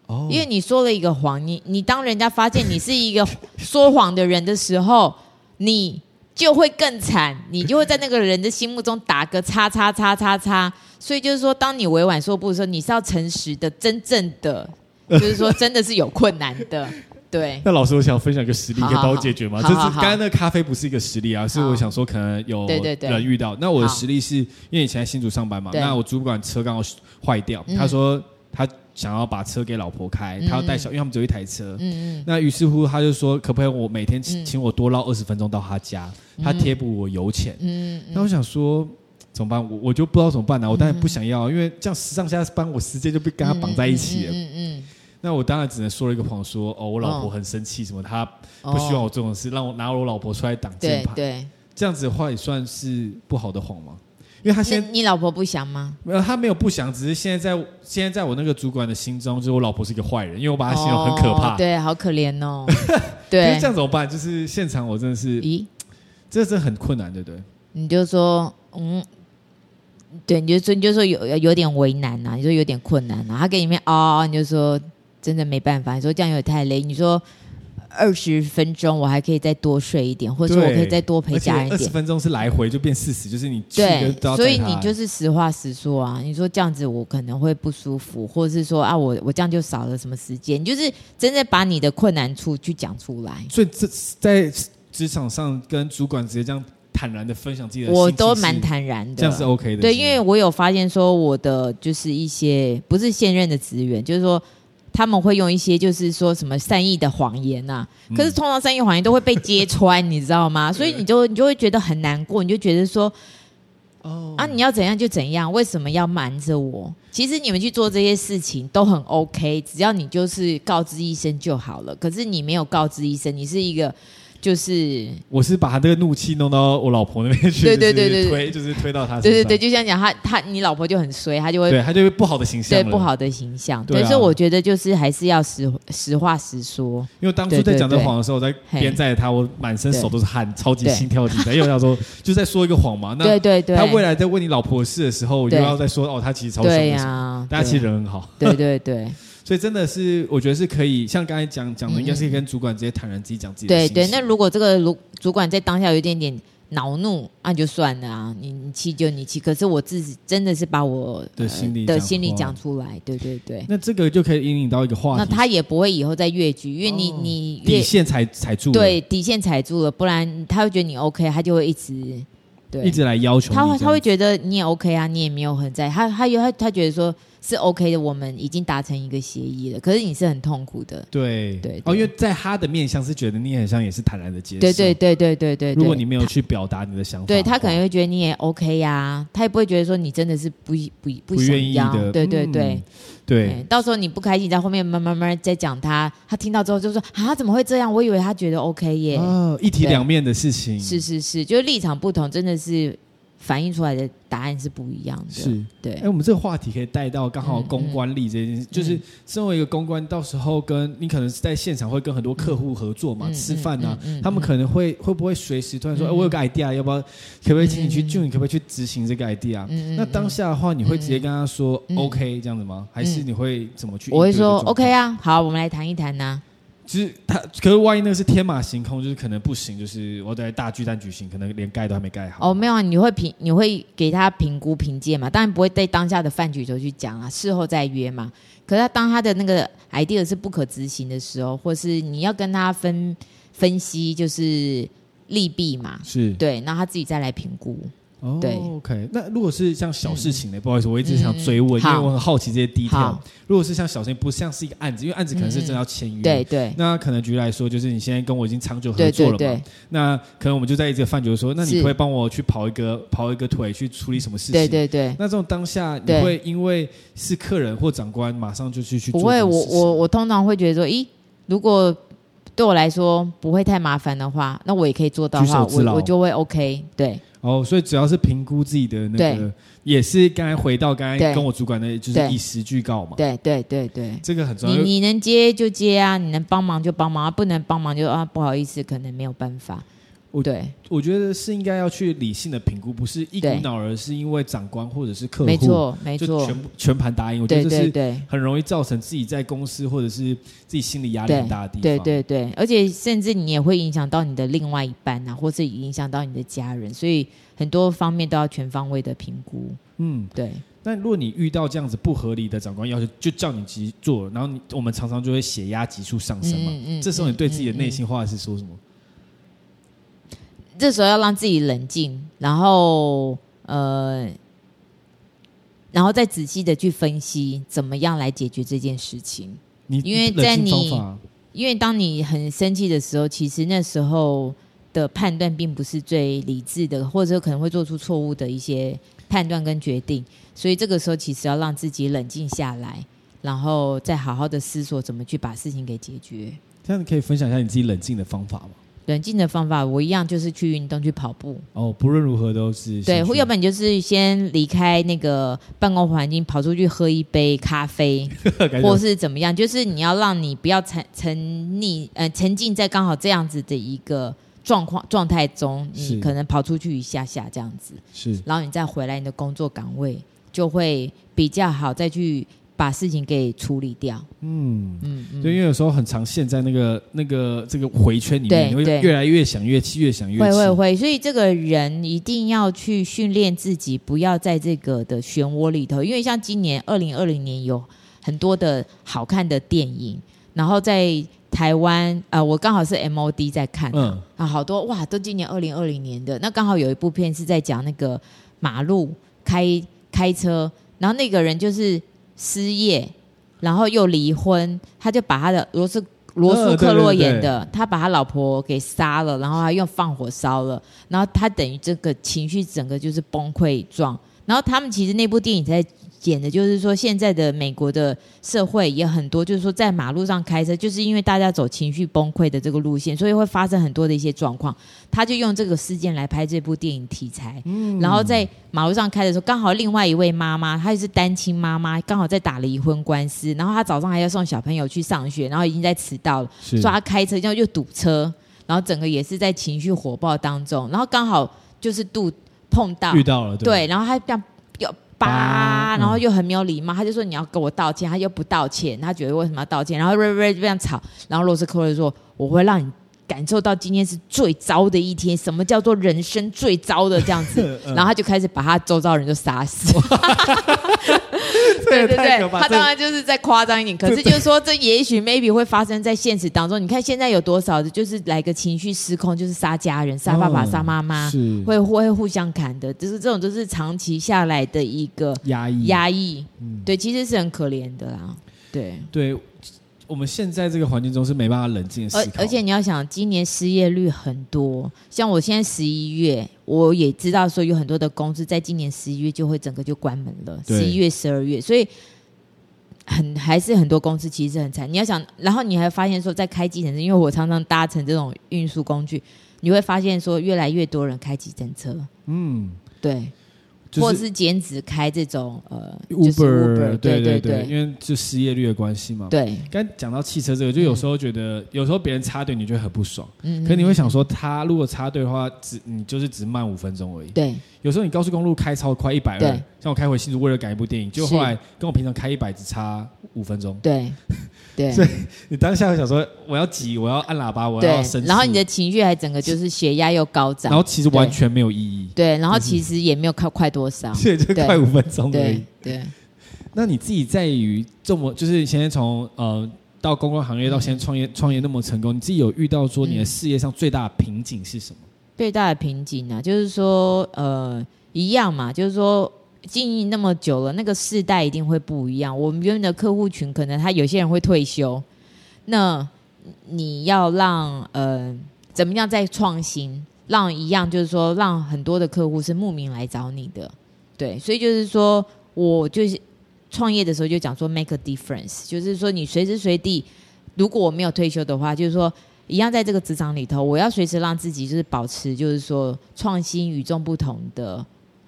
哦，因为你说了一个谎，你你当人家发现你是一个 说谎的人的时候，你就会更惨，你就会在那个人的心目中打个叉叉叉叉叉。所以就是说，当你委婉说不的时候，你是要诚实的，真正的，就是说真的是有困难的。对。那老师，我想分享一个实例，可以帮我解决吗？好好好，就是刚刚那个咖啡不是一个实例啊，是我想说可能有人遇到。那我的实例是因为以前在新竹上班嘛，那我主管车刚好坏掉，他说他。想要把车给老婆开，他要带小，因为他们只有一台车。嗯嗯。那于是乎，他就说，可不可以我每天请请我多捞二十分钟到他家，他贴补我油钱。嗯嗯。那我想说，怎么办？我我就不知道怎么办呢、啊。我当然不想要，因为这样上下班我时间就被跟他绑在一起了。嗯嗯。那我当然只能说了一个谎，说哦，我老婆很生气，什么她不希望我做这种事，让我拿我老婆出来挡箭牌。对，这样子的话也算是不好的谎吗？因为他现在你老婆不祥吗？没有，他没有不祥，只是现在在现在在我那个主管的心中，就是我老婆是一个坏人，因为我把她形容很可怕。对，好可怜哦。对，这样怎么办？就是现场我真的是，咦，这是很困难，对不对？你就说，嗯，对，你就说你就说有有点为难呐，你说有点困难呐，他给你面哦，你就说。真的没办法，你说这样有点太累。你说二十分钟，我还可以再多睡一点，或者说我可以再多陪家人一点。二十分钟是来回就变四十，就是你对，所以你就是实话实说啊。你说这样子我可能会不舒服，或者是说啊，我我这样就少了什么时间。你就是真的把你的困难处去讲出来。所以这在职场上跟主管直接这样坦然的分享自己的，我都蛮坦然的，这样是 OK 的。对，因为我有发现说我的就是一些不是现任的职员，就是说。他们会用一些就是说什么善意的谎言呐、啊，可是通常善意谎言都会被揭穿，你知道吗？所以你就你就会觉得很难过，你就觉得说，哦啊，你要怎样就怎样，为什么要瞒着我？其实你们去做这些事情都很 OK，只要你就是告知医生就好了。可是你没有告知医生，你是一个。就是，我是把他这个怒气弄到我老婆那边去，对对对对，推就是推到他身上，对对对，就像讲他他你老婆就很衰，他就会对他就会不好的形象，对不好的形象。所以说我觉得就是还是要实实话实说。因为当初在讲这谎的时候，我在边在他，我满身手都是汗，超级心跳紧张，因为我想说就在说一个谎嘛。那对 对对，他未来在问你老婆的事的时候，我就要再说哦，他其实超凶的，大家其实人很好。对对对。所以真的是，我觉得是可以，像刚才讲讲的，应该是跟主管直接坦然自己讲自己的。对对，那如果这个主主管在当下有一点点恼怒，那就算了啊，你你气就你气。可是我自己真的是把我的心里的心里讲出来，对对对。那这个就可以引领到一个话题，那他也不会以后再越矩，因为你你底线踩踩住了，对底线踩住了，不然他会觉得你 OK，他就会一直对一直来要求。他会他会觉得你也 OK 啊，你也没有很在，他他有他他觉得说。是 OK 的，我们已经达成一个协议了。可是你是很痛苦的，对对哦，因为在他的面向是觉得你很像也是坦然的接受，对对对对对对。如果你没有去表达你的想法，对他可能会觉得你也 OK 呀、啊，他也不会觉得说你真的是不不不愿意的，对对对对。到时候你不开心，在后面慢慢慢再讲他，他听到之后就说啊，怎么会这样？我以为他觉得 OK 耶。哦，一体两面的事情，是是是，就是立场不同，真的是。反映出来的答案是不一样的，是对。哎，我们这个话题可以带到刚好公关力这件事，嗯嗯、就是身为一个公关，到时候跟你可能是在现场会跟很多客户合作嘛，嗯、吃饭啊，嗯嗯嗯、他们可能会会不会随时突然说，哎、嗯，我有个 idea，要不要？可不可以请你去？就、嗯、你可不可以去执行这个 idea？、嗯、那当下的话，你会直接跟他说 OK 这样子吗？还是你会怎么去？我会说 OK 啊，好，我们来谈一谈呐。其实他，可是万一那个是天马行空，就是可能不行，就是我在大巨蛋举行，可能连盖都还没盖好。哦，没有啊，你会评，你会给他评估评鉴嘛？当然不会对当下的饭局时候去讲啊，事后再约嘛。可是他当他的那个 idea 是不可执行的时候，或是你要跟他分分析，就是利弊嘛，是对，那他自己再来评估。哦，对，OK。那如果是像小事情呢？不好意思，我一直想追问，因为我很好奇这些 detail。如果是像小事情，不像是一个案子，因为案子可能是真的要签约。对对。那可能举例来说，就是你现在跟我已经长久合作了嘛？那可能我们就在一个饭局说，那你会帮我去跑一个跑一个腿，去处理什么事情？对对对。那这种当下，你会因为是客人或长官，马上就去去做？不会，我我我通常会觉得说，咦，如果对我来说不会太麻烦的话，那我也可以做到的话，我我就会 OK。对。哦，所以只要是评估自己的那个，也是刚才回到刚才跟我主管的，就是以实据告嘛。对对对对，这个很重要。你你能接就接啊，你能帮忙就帮忙，不能帮忙就啊不好意思，可能没有办法。我对，我觉得是应该要去理性的评估，不是一股脑儿，是因为长官或者是客户，没错，没错，全部全盘答应。我觉得这是很容易造成自己在公司或者是自己心理压力很大的地方。对对对，而且甚至你也会影响到你的另外一半啊，或是影响到你的家人，所以很多方面都要全方位的评估。嗯，对。那如果你遇到这样子不合理的长官要求，就叫你急做，然后你我们常常就会血压急速上升嘛。嗯嗯。这时候你对自己的内心话是说什么？这时候要让自己冷静，然后呃，然后再仔细的去分析怎么样来解决这件事情。你因为在你，因为当你很生气的时候，其实那时候的判断并不是最理智的，或者可能会做出错误的一些判断跟决定。所以这个时候其实要让自己冷静下来，然后再好好的思索怎么去把事情给解决。这样你可以分享一下你自己冷静的方法吗？冷静的方法，我一样就是去运动，去跑步。哦，不论如何都是对，或要不然你就是先离开那个办公环境，跑出去喝一杯咖啡，或是怎么样，就是你要让你不要沉沉溺呃沉浸在刚好这样子的一个状况状态中，你可能跑出去一下下这样子，是，然后你再回来你的工作岗位就会比较好，再去。把事情给处理掉。嗯嗯，对，因为有时候很常陷在那个那个这个回圈里面，你会越来越想越气，越想越气。会会会，所以这个人一定要去训练自己，不要在这个的漩涡里头。因为像今年二零二零年有很多的好看的电影，然后在台湾啊、呃，我刚好是 MOD 在看，嗯啊，好多哇，都今年二零二零年的。那刚好有一部片是在讲那个马路开开车，然后那个人就是。失业，然后又离婚，他就把他的罗斯罗素克洛演的，呃、他把他老婆给杀了，然后他又放火烧了，然后他等于这个情绪整个就是崩溃状，然后他们其实那部电影在。演的就是说，现在的美国的社会也很多，就是说在马路上开车，就是因为大家走情绪崩溃的这个路线，所以会发生很多的一些状况。他就用这个事件来拍这部电影题材。嗯，然后在马路上开的时候，刚好另外一位妈妈，她也是单亲妈妈，刚好在打离婚官司，然后她早上还要送小朋友去上学，然后已经在迟到了，所以她开车，然后又堵车，然后整个也是在情绪火爆当中，然后刚好就是度碰到遇到了，对，对，然后他这样有。叭，然后又很没有礼貌，他就说你要跟我道歉，他又不道歉，他觉得为什么要道歉？然后瑞瑞就这样吵，然后罗斯科就说我会让你感受到今天是最糟的一天，什么叫做人生最糟的这样子？然后他就开始把他周遭人就杀死。对对对，他当然就是在夸张一点，可是就是说，这也许 maybe 会发生在现实当中。你看现在有多少的，就是来个情绪失控，就是杀家人、杀爸爸、杀妈妈，会会互相砍的，就是这种都是长期下来的一个压抑压抑。对，其实是很可怜的啦。对对。我们现在这个环境中是没办法冷静思考，而而且你要想，今年失业率很多，像我现在十一月，我也知道说有很多的公司在今年十一月就会整个就关门了，十一月、十二月，所以很还是很多公司其实很惨。你要想，然后你还发现说，在开计程车，因为我常常搭乘这种运输工具，你会发现说，越来越多人开计程车，嗯，对。或是兼职开这种呃 Uber，就是 Uber 对对对，因为就失业率的关系嘛。对，刚讲到汽车这个，就有时候觉得，嗯、有时候别人插队，你觉得很不爽。嗯，可是你会想说，他如果插队的话，只你就是只慢五分钟而已。对。有时候你高速公路开超快一百二，像我开回新竹为了赶一部电影，就后来跟我平常开一百只差五分钟。对，对，所以你当下会想说，我要急，我要按喇叭，我要生气，然后你的情绪还整个就是血压又高涨，然后其实完全没有意义。对，然后其实也没有快快多少，所以就快五分钟而已。对，那你自己在于这么就是现在从呃到公关行业到现在创业创业那么成功，你自己有遇到说你的事业上最大的瓶颈是什么？最大的瓶颈呢，就是说，呃，一样嘛，就是说，经营那么久了，那个世代一定会不一样。我们原本的客户群，可能他有些人会退休，那你要让呃，怎么样再创新，让一样，就是说，让很多的客户是慕名来找你的，对，所以就是说，我就是创业的时候就讲说，make a difference，就是说，你随时随地，如果我没有退休的话，就是说。一样在这个职场里头，我要随时让自己就是保持，就是说创新、与众不同的，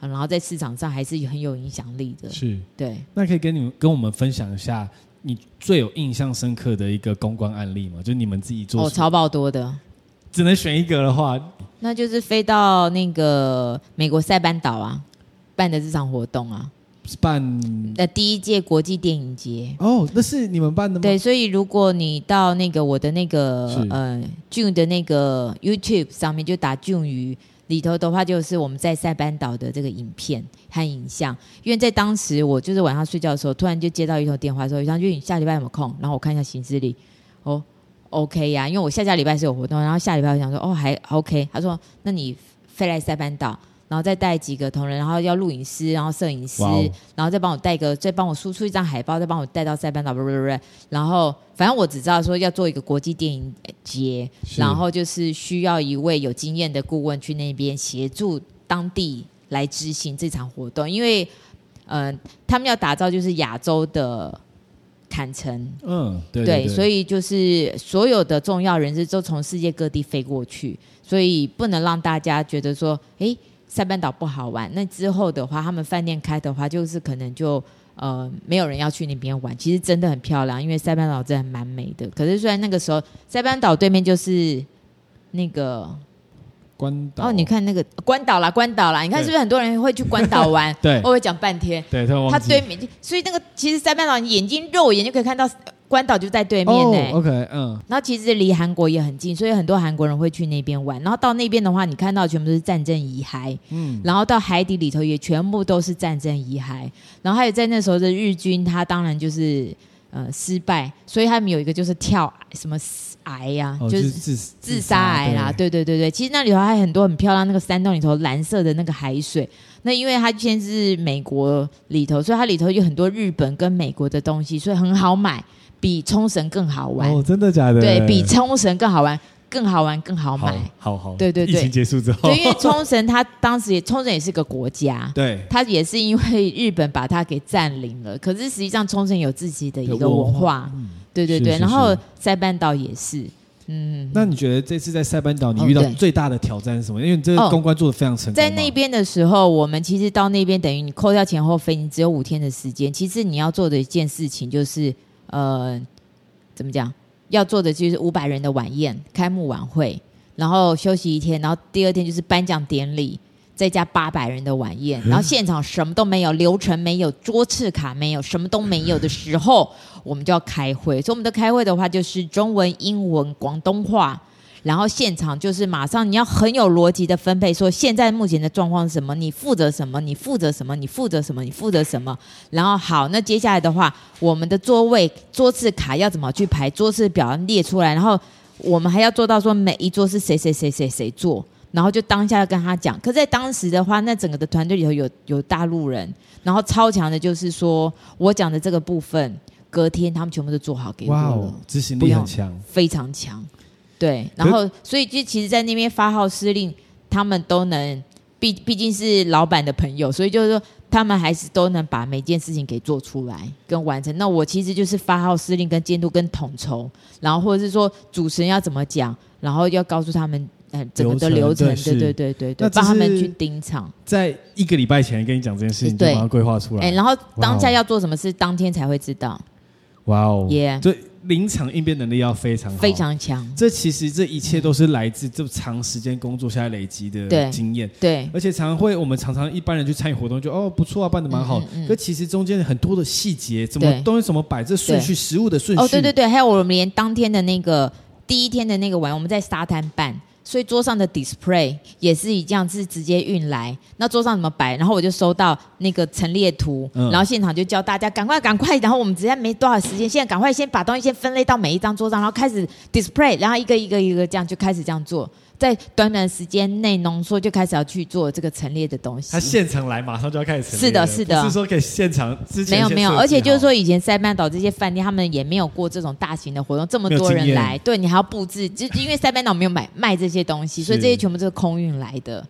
然后在市场上还是很有影响力的。是，对。那可以跟你们跟我们分享一下你最有印象深刻的一个公关案例吗？就你们自己做哦，超爆多的。只能选一个的话，那就是飞到那个美国塞班岛啊，办的这场活动啊。办的第一届国际电影节哦，那是你们办的吗？对，所以如果你到那个我的那个呃 June 的那个 YouTube 上面就打 June 鱼里头的话，就是我们在塞班岛的这个影片和影像。因为在当时我就是晚上睡觉的时候，突然就接到一通电话说，说就你下礼拜有没有空？然后我看一下行事历，哦，OK 呀，因为我下下礼拜是有活动，然后下礼拜我想说哦还 OK，他说那你飞来塞班岛。然后再带几个同仁，然后要录影师，然后摄影师然后再帮我带个，再帮我输出一张海报，再帮我带到塞班岛，不不不，然后反正我只知道说要做一个国际电影节，然后就是需要一位有经验的顾问去那边协助当地来执行这场活动，因为呃，他们要打造就是亚洲的坎城，嗯，对对，对，对，所以就是所有的重要人士都从世界各地飞过去，所以不能让大家觉得说，哎。塞班岛不好玩，那之后的话，他们饭店开的话，就是可能就呃没有人要去那边玩。其实真的很漂亮，因为塞班岛真的蛮美的。可是虽然那个时候，塞班岛对面就是那个关岛哦，你看那个关岛啦，关岛啦，你看是不是很多人会去关岛玩？对，我会讲半天。对，他他对面，所以那个其实塞班岛，你眼睛肉眼就可以看到。关岛就在对面呢、欸，oh, OK，嗯，然后其实离韩国也很近，所以很多韩国人会去那边玩。然后到那边的话，你看到全部都是战争遗骸，嗯，然后到海底里头也全部都是战争遗骸。然后还有在那时候的日军，他当然就是呃失败，所以他们有一个就是跳什么癌呀、啊哦，就是自自杀癌啦，对对对对。其实那里头还有很多很漂亮，那个山洞里头蓝色的那个海水。那因为它现在是美国里头，所以它里头有很多日本跟美国的东西，所以很好买。比冲绳更好玩哦，真的假的？对，比冲绳更好玩，更好玩，更好买。好好，对对对。疫情结束之后，对，因为冲绳它当时也冲绳也是个国家，对，它也是因为日本把它给占领了。可是实际上冲绳有自己的一个文化，嗯、对对对。是是是，然后塞班岛也是，嗯。那你觉得这次在塞班岛你遇到最大的挑战是什么？哦、因为你这个公关做的非常成功。在那边的时候，我们其实到那边等于你扣掉前后飞，你只有五天的时间。其实你要做的一件事情就是，呃。怎么讲？要做的就是五百人的晚宴、开幕晚会，然后休息一天，然后第二天就是颁奖典礼，再加八百人的晚宴，然后现场什么都没有，流程没有，桌次卡没有，什么都没有的时候，我们就要开会。所以我们的开会的话，就是中文、英文、广东话。然后现场就是马上你要很有逻辑的分配，说现在目前的状况是什么？你负责什么？你负责什么？你负责什么？你负责什么？然后好，那接下来的话，我们的座位桌次卡要怎么去排？桌次表列出来，然后我们还要做到说每一桌是谁谁谁谁谁坐，然后就当下要跟他讲。可在当时的话，那整个的团队里头有有大陆人，然后超强的就是说我讲的这个部分，隔天他们全部都做好给我了。哇，执行力很强，非常强。对，然后所以就其实，在那边发号施令，他们都能，毕毕竟是老板的朋友，所以就是说，他们还是都能把每件事情给做出来跟完成。那我其实就是发号施令、跟监督、跟统筹，然后或者是说主持人要怎么讲，然后要告诉他们，呃，整个的流程，对对对对对，帮他们去盯场。在一个礼拜前跟你讲这件事情，对，就把它规划出来。哎，然后当下要做什么事，当天才会知道。哇哦，耶！对。临场应变能力要非常好，非常强。这其实这一切都是来自这么长时间工作下来累积的经验。对，对而且常常会，我们常常一般人去参与活动就，就哦不错啊，办的蛮好。可、其实中间很多的细节，怎么东西怎么摆，这顺序食物的顺序。哦，对对对，还有我们连当天的那个第一天的那个玩，我们在沙滩办。所以桌上的 display 也是以这样是直接运来，那桌上怎么摆？然后我就收到那个陈列图，嗯，然后现场就教大家赶快赶快，然后我们直接没多少时间，现在赶快先把东西先分类到每一张桌上，然后开始 display，然后一个一个一个这样就开始这样做。在短短时间内浓缩，就开始要去做这个陈列的东西。他现场来，马上就要开始陈列。是的，是的。不是说可以现场之前没有没有，而且就是说，以前塞班岛这些饭店，他们也没有过这种大型的活动，这么多人来，对你还要布置，就因为塞班岛没有买卖这些东西，所以这些全部都是空运来的。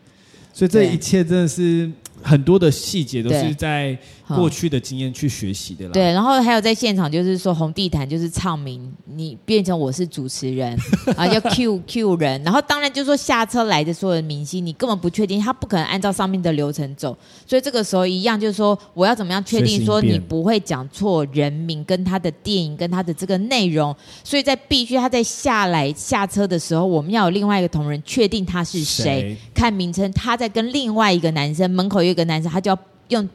所以这一切真的是。很多的细节都是在过去的经验去学习的啦。对，然后还有在现场，就是说红地毯就是唱名，你变成我是主持人 啊，要 Q Q 人。然后当然就是说下车来的所有的明星，你根本不确定他不可能按照上面的流程走，所以这个时候一样就是说，我要怎么样确定说你不会讲错人名跟他的电影跟他的这个内容？所以在必须他在下来下车的时候，我们要有另外一个同仁确定他是谁，看名称，他在跟另外一个男生门口有。一个男生，他就要用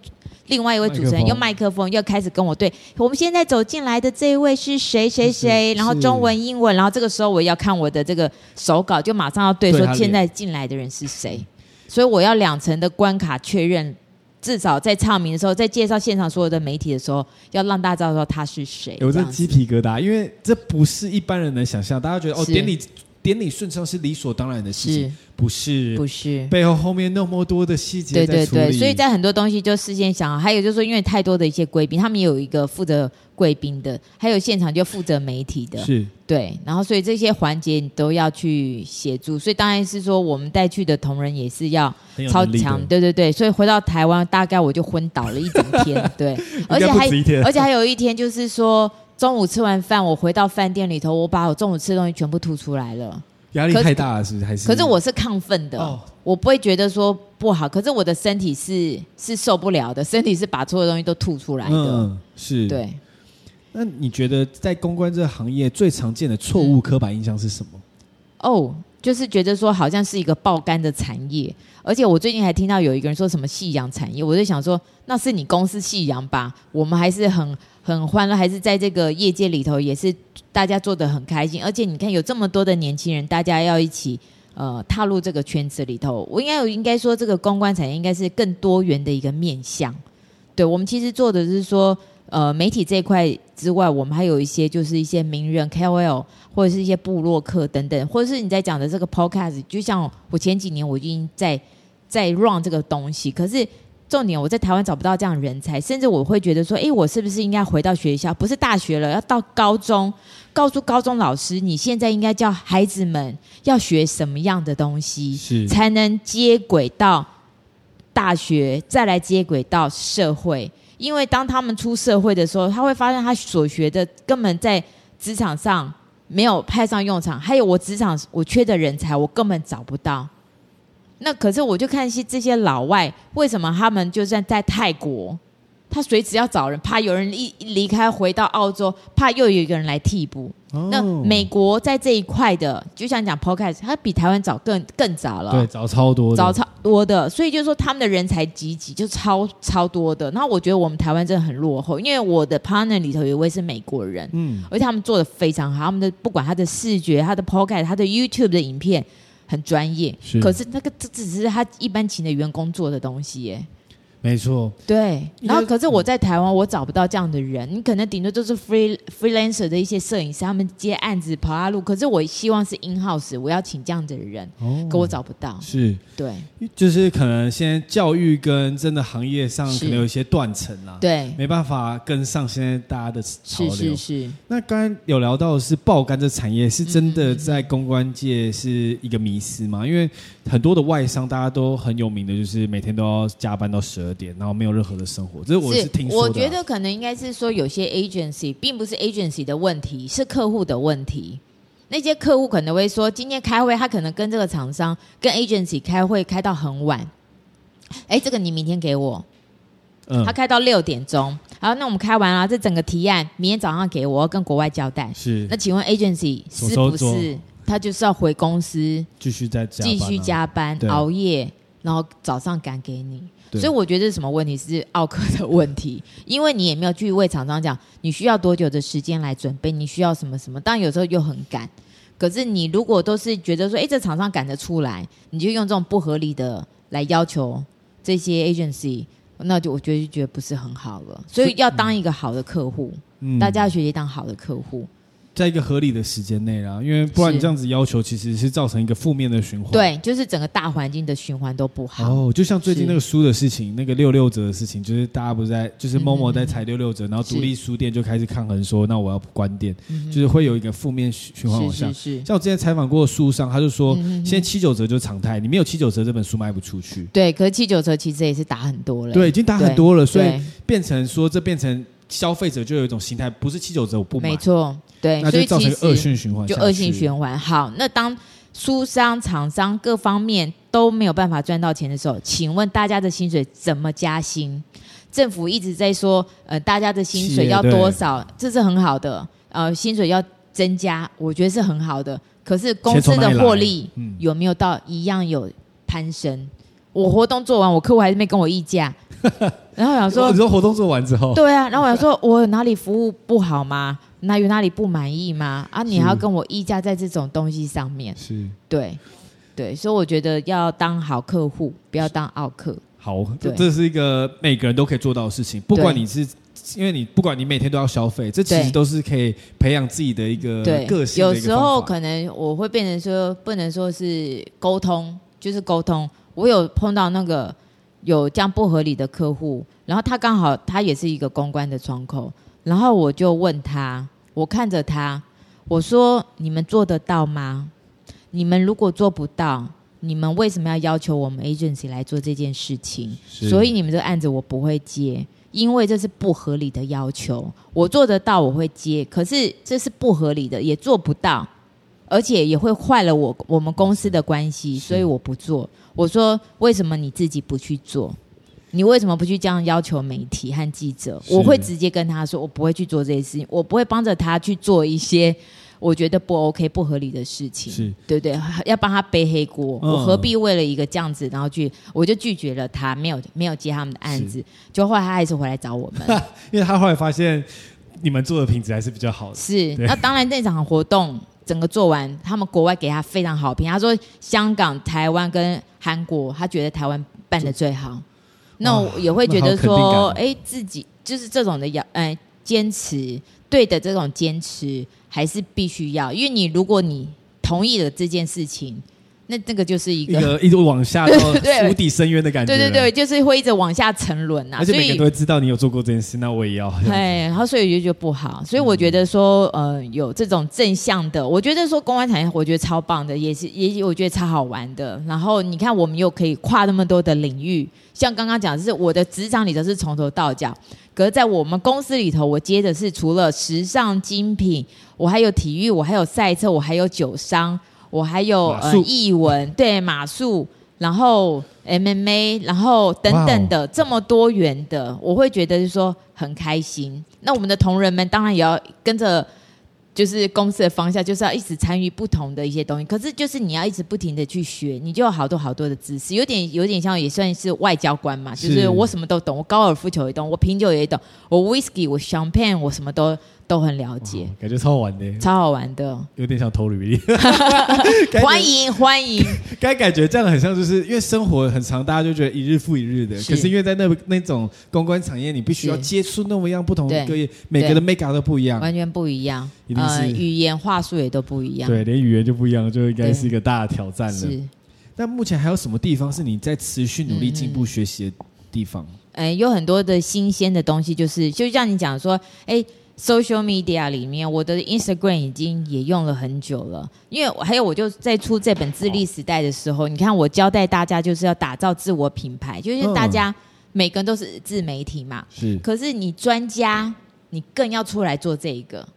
另外一位主持人用麦克风，又开始跟我对。我们现在走进来的这一位是谁谁谁？然后中文、英文，然后这个时候我要看我的这个手稿，就马上要对说现在进来的人是谁。所以我要两层的关卡确认，至少在唱名的时候，在介绍现场所有的媒体的时候，要让大家知道他是谁。有这鸡皮疙瘩，因为这不是一般人能想象。大家觉得哦，典礼。典礼顺畅是理所当然的事情，是。不是？不是。背后后面那么多的细节，对对对，所以在很多东西就事先想好，还有就是说，因为太多的一些贵宾，他们也有一个负责贵宾的，还有现场就负责媒体的，是。对，然后所以这些环节你都要去协助，所以当然是说我们带去的同仁也是要超强，对对对，所以回到台湾大概我就昏倒了一整天，对，而且还而且还有一天就是说。中午吃完饭，我回到饭店里头，我把我中午吃的东西全部吐出来了。压力太大了，是？还是？可是我是亢奋的，哦、我不会觉得说不好。可是我的身体是是受不了的，身体是把所有东西都吐出来的。嗯，是。对。那你觉得在公关这个行业最常见的错误刻板印象是什么？哦，就是觉得说好像是一个爆肝的产业，而且我最近还听到有一个人说什么夕阳产业，我就想说那是你公司夕阳吧，我们还是很。很欢乐，还是在这个业界里头，也是大家做得很开心。而且你看，有这么多的年轻人，大家要一起呃踏入这个圈子里头。我应该有应该说，这个公关产业应该是更多元的一个面向。对，我们其实做的是说，呃，媒体这一块之外，我们还有一些就是一些名人 KOL 或者是一些部落客等等，或者是你在讲的这个 Podcast。就像我前几年我已经在在 run 这个东西，可是。重点，我在台湾找不到这样的人才，甚至我会觉得说，哎，我是不是应该回到学校？不是大学了，要到高中，告诉高中老师，你现在应该教孩子们要学什么样的东西，是才能接轨到大学，再来接轨到社会。因为当他们出社会的时候，他会发现他所学的根本在职场上没有派上用场，还有我职场我缺的人才，我根本找不到。那可是我就看些这些老外，为什么他们就算在泰国，他随时要找人，怕有人一离开回到澳洲，怕又有一个人来替补。Oh. 那美国在这一块的，就像讲 Podcast，它比台湾早更更早了，对，早超多的，早超多的，所以就是说他们的人才济济就超超多的。然后我觉得我们台湾真的很落后，因为我的 partner 里头有一位是美国人，嗯，而且他们做的非常好，他们的不管他的视觉、他的 Podcast、他的 YouTube 的影片。很专业，是可是那个这只是他一般请的员工做的东西耶。没错，对。然后，可是我在台湾，我找不到这样的人。你可能顶多就是 free freelancer 的一些摄影师，他们接案子跑下路。可是我希望是 in house，我要请这样的人，哦、可我找不到。是，对，就是可能现在教育跟真的行业上可能有一些断层啊，对，没办法跟上现在大家的潮流。是是是。那刚刚有聊到的是爆肝这产业，是真的在公关界是一个迷思吗？因为很多的外商大家都很有名的，就是每天都要加班到十二点，然后没有任何的生活，这是我是听说的啊。我觉得可能应该是说，有些 agency 并不是 agency 的问题，是客户的问题。那些客户可能会说，今天开会，他可能跟这个厂商、跟 agency 开会开到很晚。哎，这个你明天给我。嗯。他开到六点钟。好，那我们开完了，这整个提案明天早上给我，要跟国外交代。是。那请问 agency 是不是他就是要回公司继续在继续加班熬夜，然后早上赶给你？所以我觉得是什么问题？是奥克的问题，因为你也没有去为厂商讲你需要多久的时间来准备，你需要什么什么。当然有时候又很赶，可是你如果都是觉得说，哎，这厂商赶得出来，你就用这种不合理的来要求这些 agency，那就我觉得就觉得不是很好了。所以要当一个好的客户，嗯，大家要学习当好的客户。在一个合理的时间内啦，因为不然你这样子要求，其实是造成一个负面的循环。对，就是整个大环境的循环都不好。哦，就像最近那个书的事情，那个六六折的事情，就是大家不是在，就是某某在踩六六折，然后独立书店就开始抗衡说，那我要关店，就是会有一个负面循环往下。是是是。像我之前采访过的书商，他就说，现在七九折就是常态，你没有七九折，这本书卖不出去。对，可是七九折其实也是打很多了。对，已经打很多了，所以变成说，这变成消费者就有一种心态，不是七九折我不买。没错。对，那就造成恶性循环，就恶性循环。好，那当书商、厂商各方面都没有办法赚到钱的时候，请问大家的薪水怎么加薪？政府一直在说，呃，大家的薪水要多少？这是很好的，呃，薪水要增加，我觉得是很好的。可是公司的获利有没有到一样有攀升？我活动做完，我客户还是没跟我议价，然后我想说，你说活动做完之后，对啊，然后我想说，我有哪里服务不好吗？那有哪里不满意吗？啊，你还要跟我议价在这种东西上面？是，对，对，所以我觉得要当好客户，不要当奥客。好，这这是一个每个人都可以做到的事情，不管你是。因为你不管你每天都要消费，这其实都是可以培养自己的一个个性。有时候可能我会变成说，不能说是沟通，就是沟通。我有碰到那个有这样不合理的客户，然后他刚好他也是一个公关的窗口，然后我就问他，我看着他，我说：“你们做得到吗？你们如果做不到，你们为什么要要求我们 agency 来做这件事情？所以你们这个案子我不会接。”因为这是不合理的要求，我做得到我会接，可是这是不合理的，也做不到，而且也会坏了我我们公司的关系，所以我不做。我说，为什么你自己不去做？你为什么不去这样要求媒体和记者？我会直接跟他说，我不会去做这些事情，我不会帮着他去做一些。我觉得不 OK、不合理的事情，是对不对？要帮他背黑锅，嗯、我何必为了一个这样子，然后去，我就拒绝了他，没有没有接他们的案子。就后来他还是回来找我们，因为他后来发现你们做的品质还是比较好的。是，那当然那场活动整个做完，他们国外给他非常好评。他说香港、台湾跟韩国，他觉得台湾办的最好。那我也会觉得说，哎，自己就是这种的要，哎，坚持对的这种坚持。还是必须要，因为你如果你同意了这件事情，那这个就是一个一个一直往下到无底深渊的感觉。对对对，就是会一直往下沉沦啊。而且每个人都会知道你有做过这件事，那我也要。对，然后所以我就觉得不好。所以我觉得说，呃，有这种正向的，我觉得说公关产业，我觉得超棒的，也是也我觉得超好玩的。然后你看，我们又可以跨那么多的领域，像刚刚讲，就是我的职场里头是从头到脚。可是在我们公司里头，我接的是除了时尚精品，我还有体育，我还有赛车，我还有酒商，我还有呃译文，对马术，然后 MMA，然后等等的这么多元的，我会觉得是说很开心。那我们的同仁们当然也要跟着。就是公司的方向，就是要一直参与不同的一些东西。可是，就是你要一直不停的去学，你就有好多好多的知识，有点有点像也算是外交官嘛。就是我什么都懂，我高尔夫球也懂，我品酒也懂，我 whisky，我 champagne，我什么都。都很了解，感觉超好玩的，超好玩的，有点想投履历。欢迎欢迎，该感觉这样很像，就是因为生活很长，大家就觉得一日复一日的。可是因为在那那种公关产业，你必须要接触那么样不同的各业，每个的 make up 都不一样，完全不一样。呃，语言话术也都不一样。对，连语言就不一样，就应该是一个大的挑战了。是。那目前还有什么地方是你在持续努力进步学习的地方？哎，有很多的新鲜的东西，就是就像你讲说，哎。Social media 里面，我的 Instagram 已经也用了很久了，因为还有我就在出这本自立时代的时候，你看我交代大家就是要打造自我品牌，就是大家每个人都是自媒体嘛，是。可是你专家，你更要出来做这一个，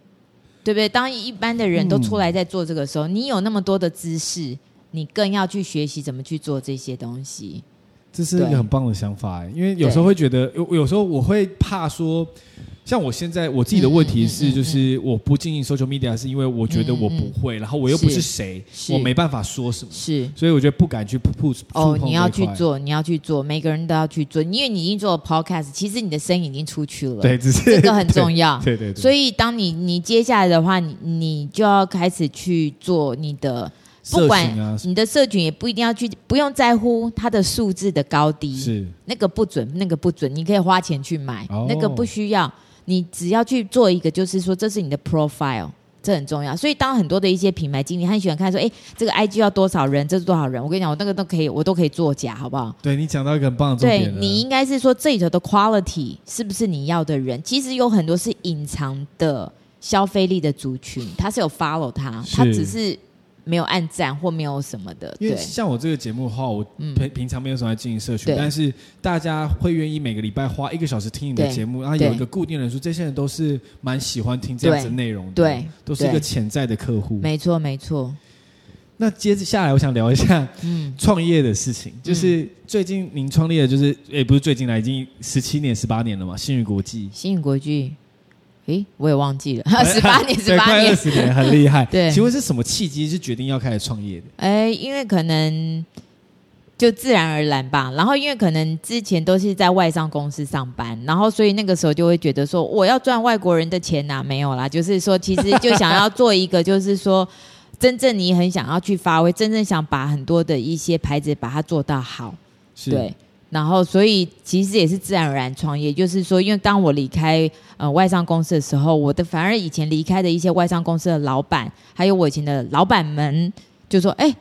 对不对？当一般的人都出来在做这个时候，你有那么多的知识，你更要去学习怎么去做这些东西。这是一个很棒的想法，因为有时候会觉得，有有时候我会怕说。像我现在我自己的问题是，就是我不经营 social media，是因为我觉得我不会，然后我又不是谁，我没办法说什么，是，所以我觉得不敢去 push。哦，你要去做，你要去做，每个人都要去做，因为你已经做了 podcast，其实你的声音已经出去了，对，只是这个很重要，对对对。所以当你你接下来的话，你你就要开始去做你的，不管你的社群也不一定要去，不用在乎它的数字的高低，是。那个不准，那个不准，你可以花钱去买，那个不需要。你只要去做一个，就是说这是你的 profile，这很重要。所以当很多的一些品牌经理很喜欢看说，哎，这个 IG 要多少人，这是多少人？我跟你讲，我那个都可以，我都可以作假，好不好？对，你讲到一个很棒的重点。对，你应该是说这里头的 quality 是不是你要的人？其实有很多是隐藏的消费力的族群，他是有 follow 他，他只是。没有按赞或没有什么的，因为像我这个节目的话，我平平常没有什么在经营社群，但是大家会愿意每个礼拜花一个小时听你的节目，然后有一个固定人数，这些人都是蛮喜欢听这样子内容的，对，都是一个潜在的客户。没错，没错。那接着下来，我想聊一下嗯。创业的事情，就是最近您创立的，就是也不是最近了，已经十七年、十八年了嘛，新宇国际，新宇国际。诶，我也忘记了，十八年，十八年，二十年，很厉害。对，请问是什么契机是决定要开始创业的？哎，因为可能就自然而然吧。然后因为可能之前都是在外商公司上班，然后所以那个时候就会觉得说，我要赚外国人的钱呐，没有啦，就是说其实就想要做一个，就是说真正你很想要去发挥，真正想把很多的一些牌子把它做到好，对。然后所以其实也是自然而然创业，就是说，因为当我离开呃外商公司的时候，我的反而以前离开的一些外商公司的老板，还有我以前的老板们，就说：“哎，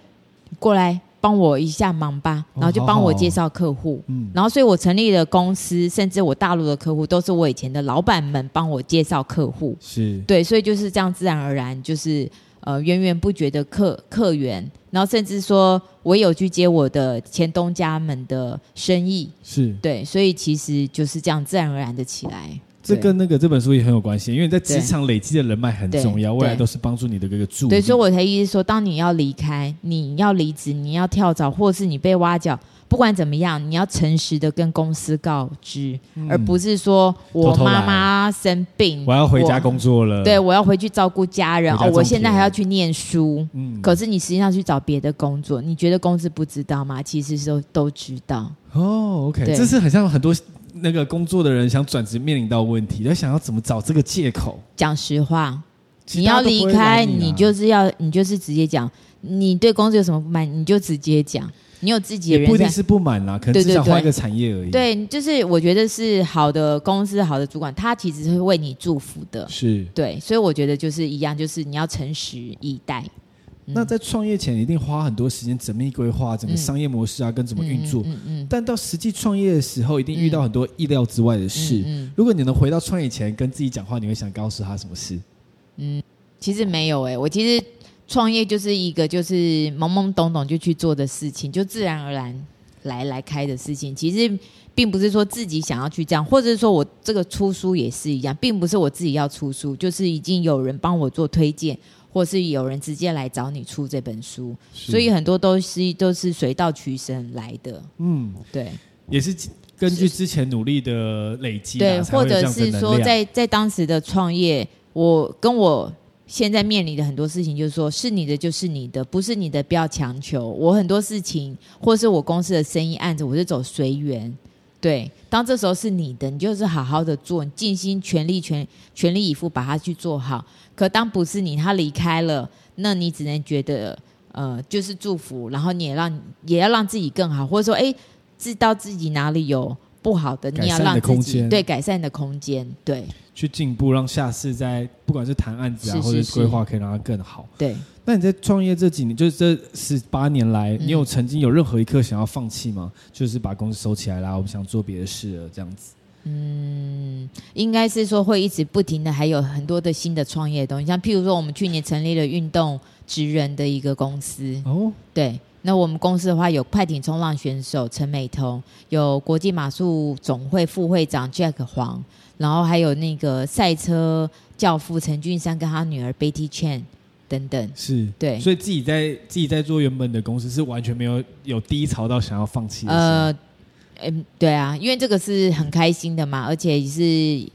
过来。”帮我一下忙吧，然后就帮我介绍客户，哦、然后所以我成立的公司，甚至我大陆的客户都是我以前的老板们帮我介绍客户，是。对，所以就是这样自然而然，就是呃源源不绝的客客源，然后甚至说我有去接我的前东家们的生意，是。对，所以其实就是这样自然而然的起来。这跟那个这本书也很有关系，因为在职场累积的人脉很重要，未来都是帮助你的这个助力。对，所以我才意思说，当你要离开，你要离职，你要跳槽，或是你被挖角，不管怎么样，你要诚实的跟公司告知，嗯、而不是说我妈妈生病我要回家工作了，对，我要回去照顾家人家哦，我现在还要去念书，嗯，可是你实际上去找别的工作，你觉得公司不知道吗？其实都都知道。哦，OK，这是很像很多。那个工作的人想转职面临到问题，他想要怎么找这个借口？讲实话，你要离开，你就是要，你就是直接讲，你对公司有什么不满，你就直接讲。你有自己的人，不一定是不满啦，可能只想换一个产业而已。对，对，对，对，就是我觉得是好的公司、好的主管，他其实是为你祝福的。是对，所以我觉得就是一样，就是你要诚实以待。那在创业前一定花很多时间缜密规划整个商业模式啊，跟怎么运作。嗯嗯，嗯。但到实际创业的时候，一定遇到很多意料之外的事。嗯，嗯，如果你能回到创业前跟自己讲话，你会想告诉他什么事？嗯，其实没有哎、欸，我其实创业就是一个就是懵懵懂懂就去做的事情，就自然而然来来开的事情。其实并不是说自己想要去这样，或者是说我这个出书也是一样，并不是我自己要出书，就是已经有人帮我做推荐。或是有人直接来找你出这本书，所以很多东西都是水到渠成来的。嗯，对，也是根据之前努力的累积，对，或者是说在在当时的创业，我跟我现在面临的很多事情，就是说是你的就是你的，不是你的不要强求。我很多事情，或是我公司的生意案子，我是走随缘。对，当这时候是你的，你就是好好的做，尽心全力全全力以赴把它去做好。可当不是你，他离开了，那你只能觉得呃，就是祝福，然后你也让也要让自己更好，或者说哎，知道自己哪里有不好的，你要让自己对改善的空间，对，去进步，让下次在不管是谈案子啊，是是是或者是规划，可以让它更好。对。那你在创业这几年，就是这十八年来，你有曾经有任何一刻想要放弃吗？就是把公司收起来啦，我们想做别的事了，这样子。嗯，应该是说会一直不停的，还有很多的新的创业的东西，像譬如说，我们去年成立了运动职人的一个公司。哦，对，那我们公司的话有快艇冲浪选手陈美彤，有国际马术总会副会长 Jack 黄，然后还有那个赛车教父陈俊山跟他女儿 Betty Chan。等等，是对，所以自己在自己在做原本的公司，是完全没有有低潮到想要放弃的。呃，嗯，对啊，因为这个是很开心的嘛，而且是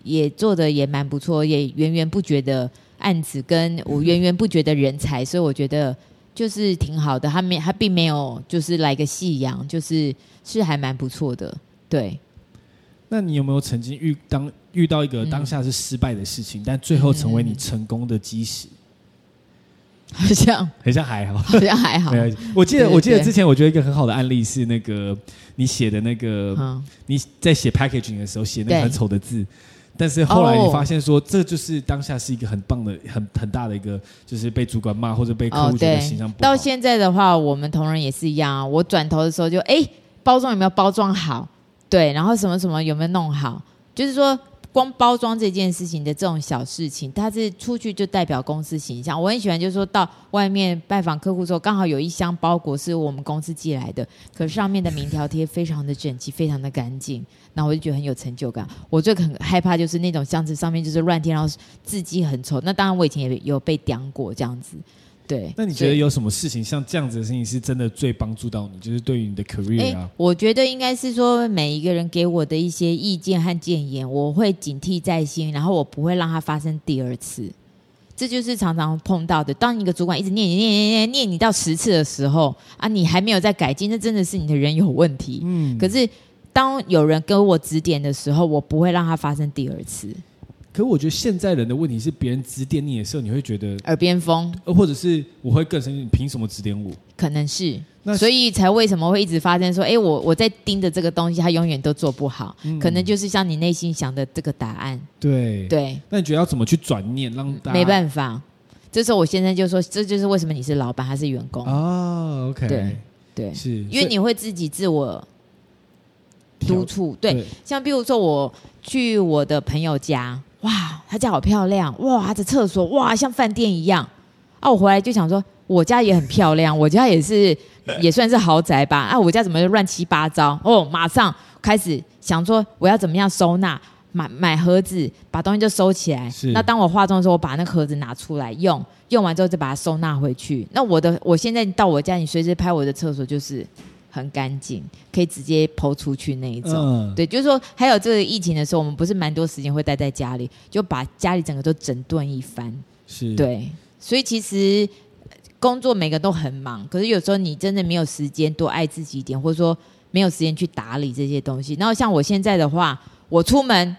也做的也蛮不错，也源源不绝的案子，跟我源源不绝的人才，所以我觉得就是挺好的。他没他并没有就是来个夕阳，就是是还蛮不错的。对，那你有没有曾经遇当遇到一个当下是失败的事情，嗯、但最后成为你成功的基石？好像好像还好，好像还好。我记得我记得之前我觉得一个很好的案例是那个你写的那个你在写 packaging 的时候写那个很丑的字，但是后来你发现说这就是当下是一个很棒的很很大的一个就是被主管骂或者被客户觉得形象不好。到现在的话，我们同仁也是一样啊。我转头的时候就哎，包装有没有包装好？对，然后什么什么有没有弄好？就是说。光包装这件事情的这种小事情，它是出去就代表公司形象。我很喜欢，就是说到外面拜访客户的时候，刚好有一箱包裹是我们公司寄来的，可上面的名条贴非常的整齐，非常的干净，那我就觉得很有成就感。我最很害怕就是那种箱子上面就是乱贴，然后字迹很丑。那当然我以前也有被刁过这样子。对，那你觉得有什么事情像这样子的事情是真的最帮助到你？就是对于你的 career 啊？我觉得应该是说每一个人给我的一些意见和建言，我会警惕在心，然后我不会让它发生第二次。这就是常常碰到的。当一个主管一直念你念念念念你到十次的时候啊，你还没有在改进，那真的是你的人有问题。嗯。可是当有人跟我指点的时候，我不会让它发生第二次。可我觉得现在人的问题是，别人指点你的时候，你会觉得耳边风，呃，或者是我会更生气，你凭什么指点我？可能是，那所以才为什么会一直发生说，哎，我我在盯着这个东西，他永远都做不好，嗯、可能就是像你内心想的这个答案。对对，那你觉得要怎么去转念，让大家没办法？这时候我先生就说，这就是为什么你是老板，他是员工啊、哦。OK，对对，是因为你会自己自我督促。对，对像比如说我去我的朋友家。哇，他家好漂亮！哇，他的厕所哇像饭店一样啊！我回来就想说，我家也很漂亮，我家也是也算是豪宅吧？啊，我家怎么乱七八糟？哦，马上开始想说我要怎么样收纳，买买盒子，把东西就收起来。是。那当我化妆的时候，我把那个盒子拿出来用，用完之后再把它收纳回去。那我的我现在到我家，你随时拍我的厕所就是。很干净，可以直接抛出去那一种。嗯、对，就是说，还有这个疫情的时候，我们不是蛮多时间会待在家里，就把家里整个都整顿一番。是，对，所以其实工作每个都很忙，可是有时候你真的没有时间多爱自己一点，或者说没有时间去打理这些东西。然后像我现在的话，我出门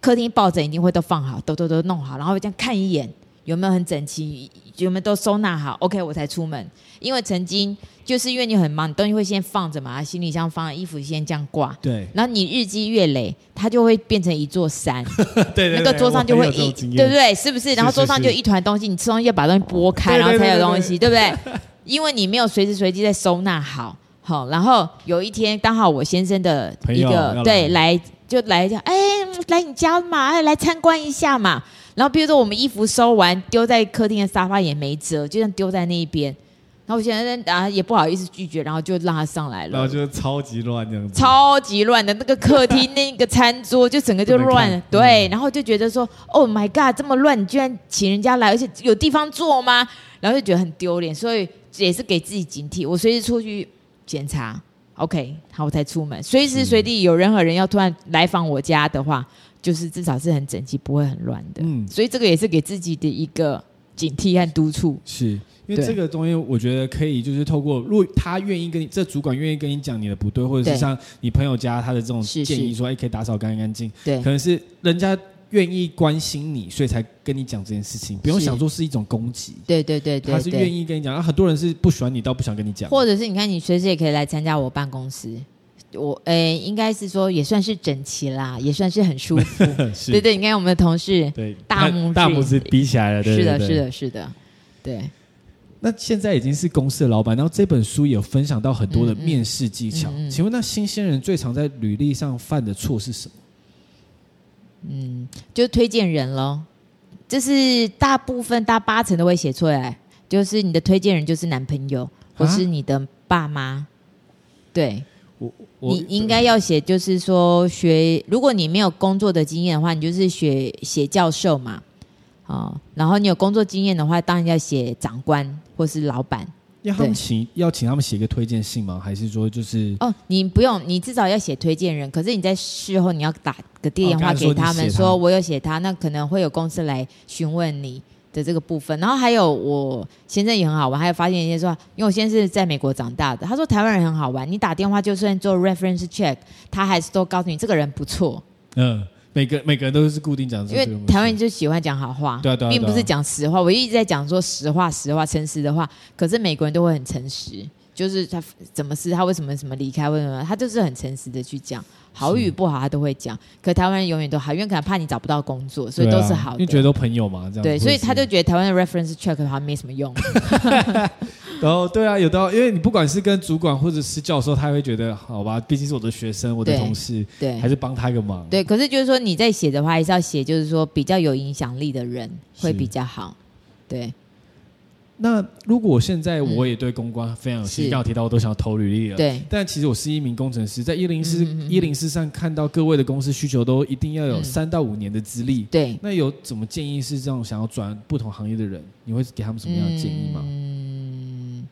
客厅抱枕一定会都放好，都都都弄好，然后这样看一眼有没有很整齐，有没有都收纳好，OK，我才出门。因为曾经就是因为你很忙，你东西会先放着嘛，行李箱放，衣服先这样挂。对。然后你日积月累，它就会变成一座山。对，对对。那个桌上就会一，对不对？是不是？然后桌上就一团东西，你吃东西要把东西拨开，然后才有东西，对不对？因为你没有随时随地在收纳好，好。然后有一天刚好我先生的一个对来就来讲，哎，来你家嘛，来参观一下嘛。然后比如说我们衣服收完丢在客厅的沙发也没折，就这样丢在那一边。然后我现在啊也不好意思拒绝，然后就让他上来了。然后就超级乱这样子。超级乱的那个客厅那个餐桌就整个就乱，对。然后就觉得说，Oh my God，这么乱，你居然请人家来，而且有地方坐吗？然后就觉得很丢脸，所以也是给自己警惕，我随时出去检查，OK，好，我才出门。随时随地有任何人要突然来访我家的话，就是至少是很整齐，不会很乱的。嗯，所以这个也是给自己的一个警惕和督促。是。因为这个东西，我觉得可以，就是透过，如果他愿意跟你，这主管愿意跟你讲你的不对，或者是像你朋友家他的这种建议，说，哎，可以打扫干干净，对，可能是人家愿意关心你，所以才跟你讲这件事情，不用想说是一种攻击，对对对对，他是愿意跟你讲。那很多人是不喜欢你，倒不想跟你讲，或者是你看，你随时也可以来参加我办公室，我，哎，应该是说也算是整齐啦，也算是很舒服，对对，你看我们的同事，对，大拇指。大拇指比起来了，是的，是的，是的，对。那现在已经是公司的老板，然后这本书也有分享到很多的面试技巧。嗯嗯、请问，那新鲜人最常在履历上犯的错是什么？嗯，就推荐人喽。这是大部分大八成都会写出来，就是你的推荐人就是男朋友或是你的爸妈。啊、对，我，我你应该要写，就是说学，如果你没有工作的经验的话，你就是学写教授嘛。哦，然后你有工作经验的话，当然要写长官或是老板。要他们请要请他们写个推荐信吗？还是说就是哦，你不用，你至少要写推荐人。可是你在事后你要打个电话给他们，说我有写他，那可能会有公司来询问你的这个部分。然后还有我先生也很好玩，还有发现一些说，因为我先生是在美国长大的，他说台湾人很好玩，你打电话就算做 reference check，他还是都告诉你这个人不错。嗯。每个每个人都是固定讲，因为台湾人就喜欢讲好话，对啊对啊，并不是讲实话。我一直在讲说实话、实话、诚实的话，可是美国人都会很诚实，就是他怎么是他为什么什么离开，为什么他就是很诚实的去讲，好与不好他都会讲。可台湾人永远都好，因为可能怕你找不到工作，所以都是好的，因为觉得都朋友嘛，这样。对，所以他就觉得台湾的 reference check 的话没什么用。然后对啊，有的，因为你不管是跟主管或者是教授，他会觉得好吧，毕竟是我的学生，我的同事，对，对还是帮他一个忙。对，可是就是说你在写的话，还是要写，就是说比较有影响力的人会比较好。对。那如果我现在我也对公关非常有兴趣，刚好提到我都想要投履历了，对。但其实我是一名工程师，在一零四一零四上看到各位的公司需求都一定要有三到五年的资历，对。那有怎么建议是这种想要转不同行业的人，你会给他们什么样的建议吗？嗯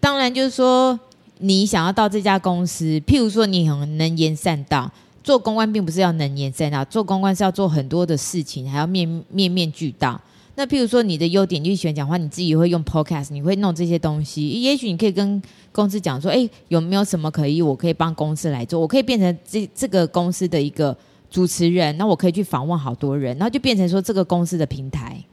当然，就是说你想要到这家公司，譬如说你很能言善道，做公关并不是要能言善道，做公关是要做很多的事情，还要面面面俱到。那譬如说你的优点你喜欢讲话，你自己会用 podcast，你会弄这些东西，也许你可以跟公司讲说，哎，有没有什么可以我可以帮公司来做，我可以变成这这个公司的一个主持人，那我可以去访问好多人，然后就变成说这个公司的平台。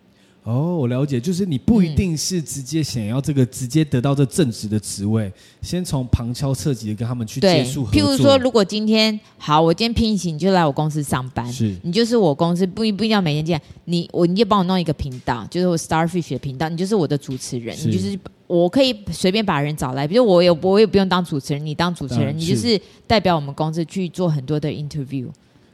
哦，我了解，就是你不一定是直接想要这个直接得到这正职的职位，嗯、先从旁敲侧击的跟他们去接触。譬如说，如果今天好，我今天聘请你就来我公司上班，是你就是我公司不一不一定要每天见你，我你就帮我弄一个频道，就是我 Starfish 的频道，你就是我的主持人，你就是我可以随便把人找来，比如我也我也不用当主持人，你当主持人，你就是代表我们公司去做很多的 interview。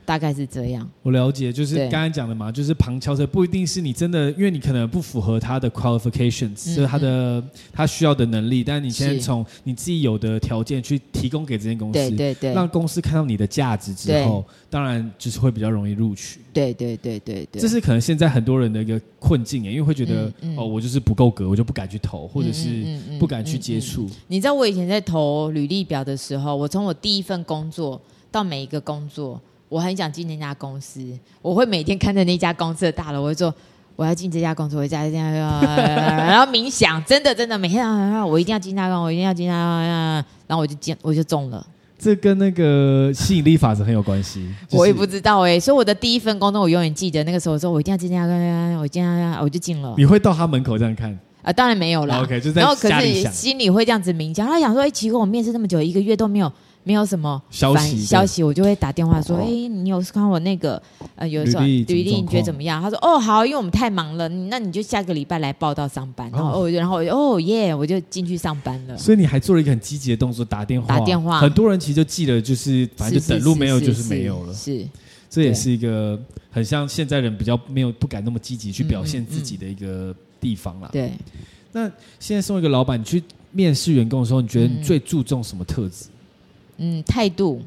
大概是这样，我了解，就是刚才讲的嘛，就是旁敲侧，不一定是你真的，因为你可能不符合他的 qualifications，就是他的他需要的能力，但是你现在从你自己有的条件去提供给这间公司，对对对，让公司看到你的价值之后，当然就是会比较容易录取。对对对对对，这是可能现在很多人的一个困境，因为会觉得哦，我就是不够格，我就不敢去投，或者是不敢去接触。你知道我以前在投履历表的时候，我从我第一份工作到每一个工作。我很想进那家公司，我会每天看着那家公司的大楼，我会说我要进这家公司，我家这样，然后冥想，真的真的每天 我一定要进那个，我一定要进那个，然后我就进，我就中了。这跟那个吸引力法则很有关系。就是、我也不知道哎、欸，所以我的第一份工作我永远记得，那个时候我说我一定要进那个，我进那个，我就进了。你会到他门口这样看？啊，当然没有了。OK，就然后可是心里会这样子冥想，他想说，哎，奇怪，我面试那么久，一个月都没有。没有什么消息，消息我就会打电话说：“哎、欸，你有看我那个呃，有时候履历你觉得怎么样？”他说：“哦，好，因为我们太忙了，那你就下个礼拜来报到上班。”然后哦，然后哦耶，我就进去上班了。所以你还做了一个很积极的动作，打电话。打电话，很多人其实就记得，就是反正就等路没有就是没有了。是，这也是一个很像现在人比较没有不敢那么积极去表现自己的一个地方啦。对。那现在身为一个老板，你去面试员工的时候，你觉得你最注重什么特质？嗯，态度，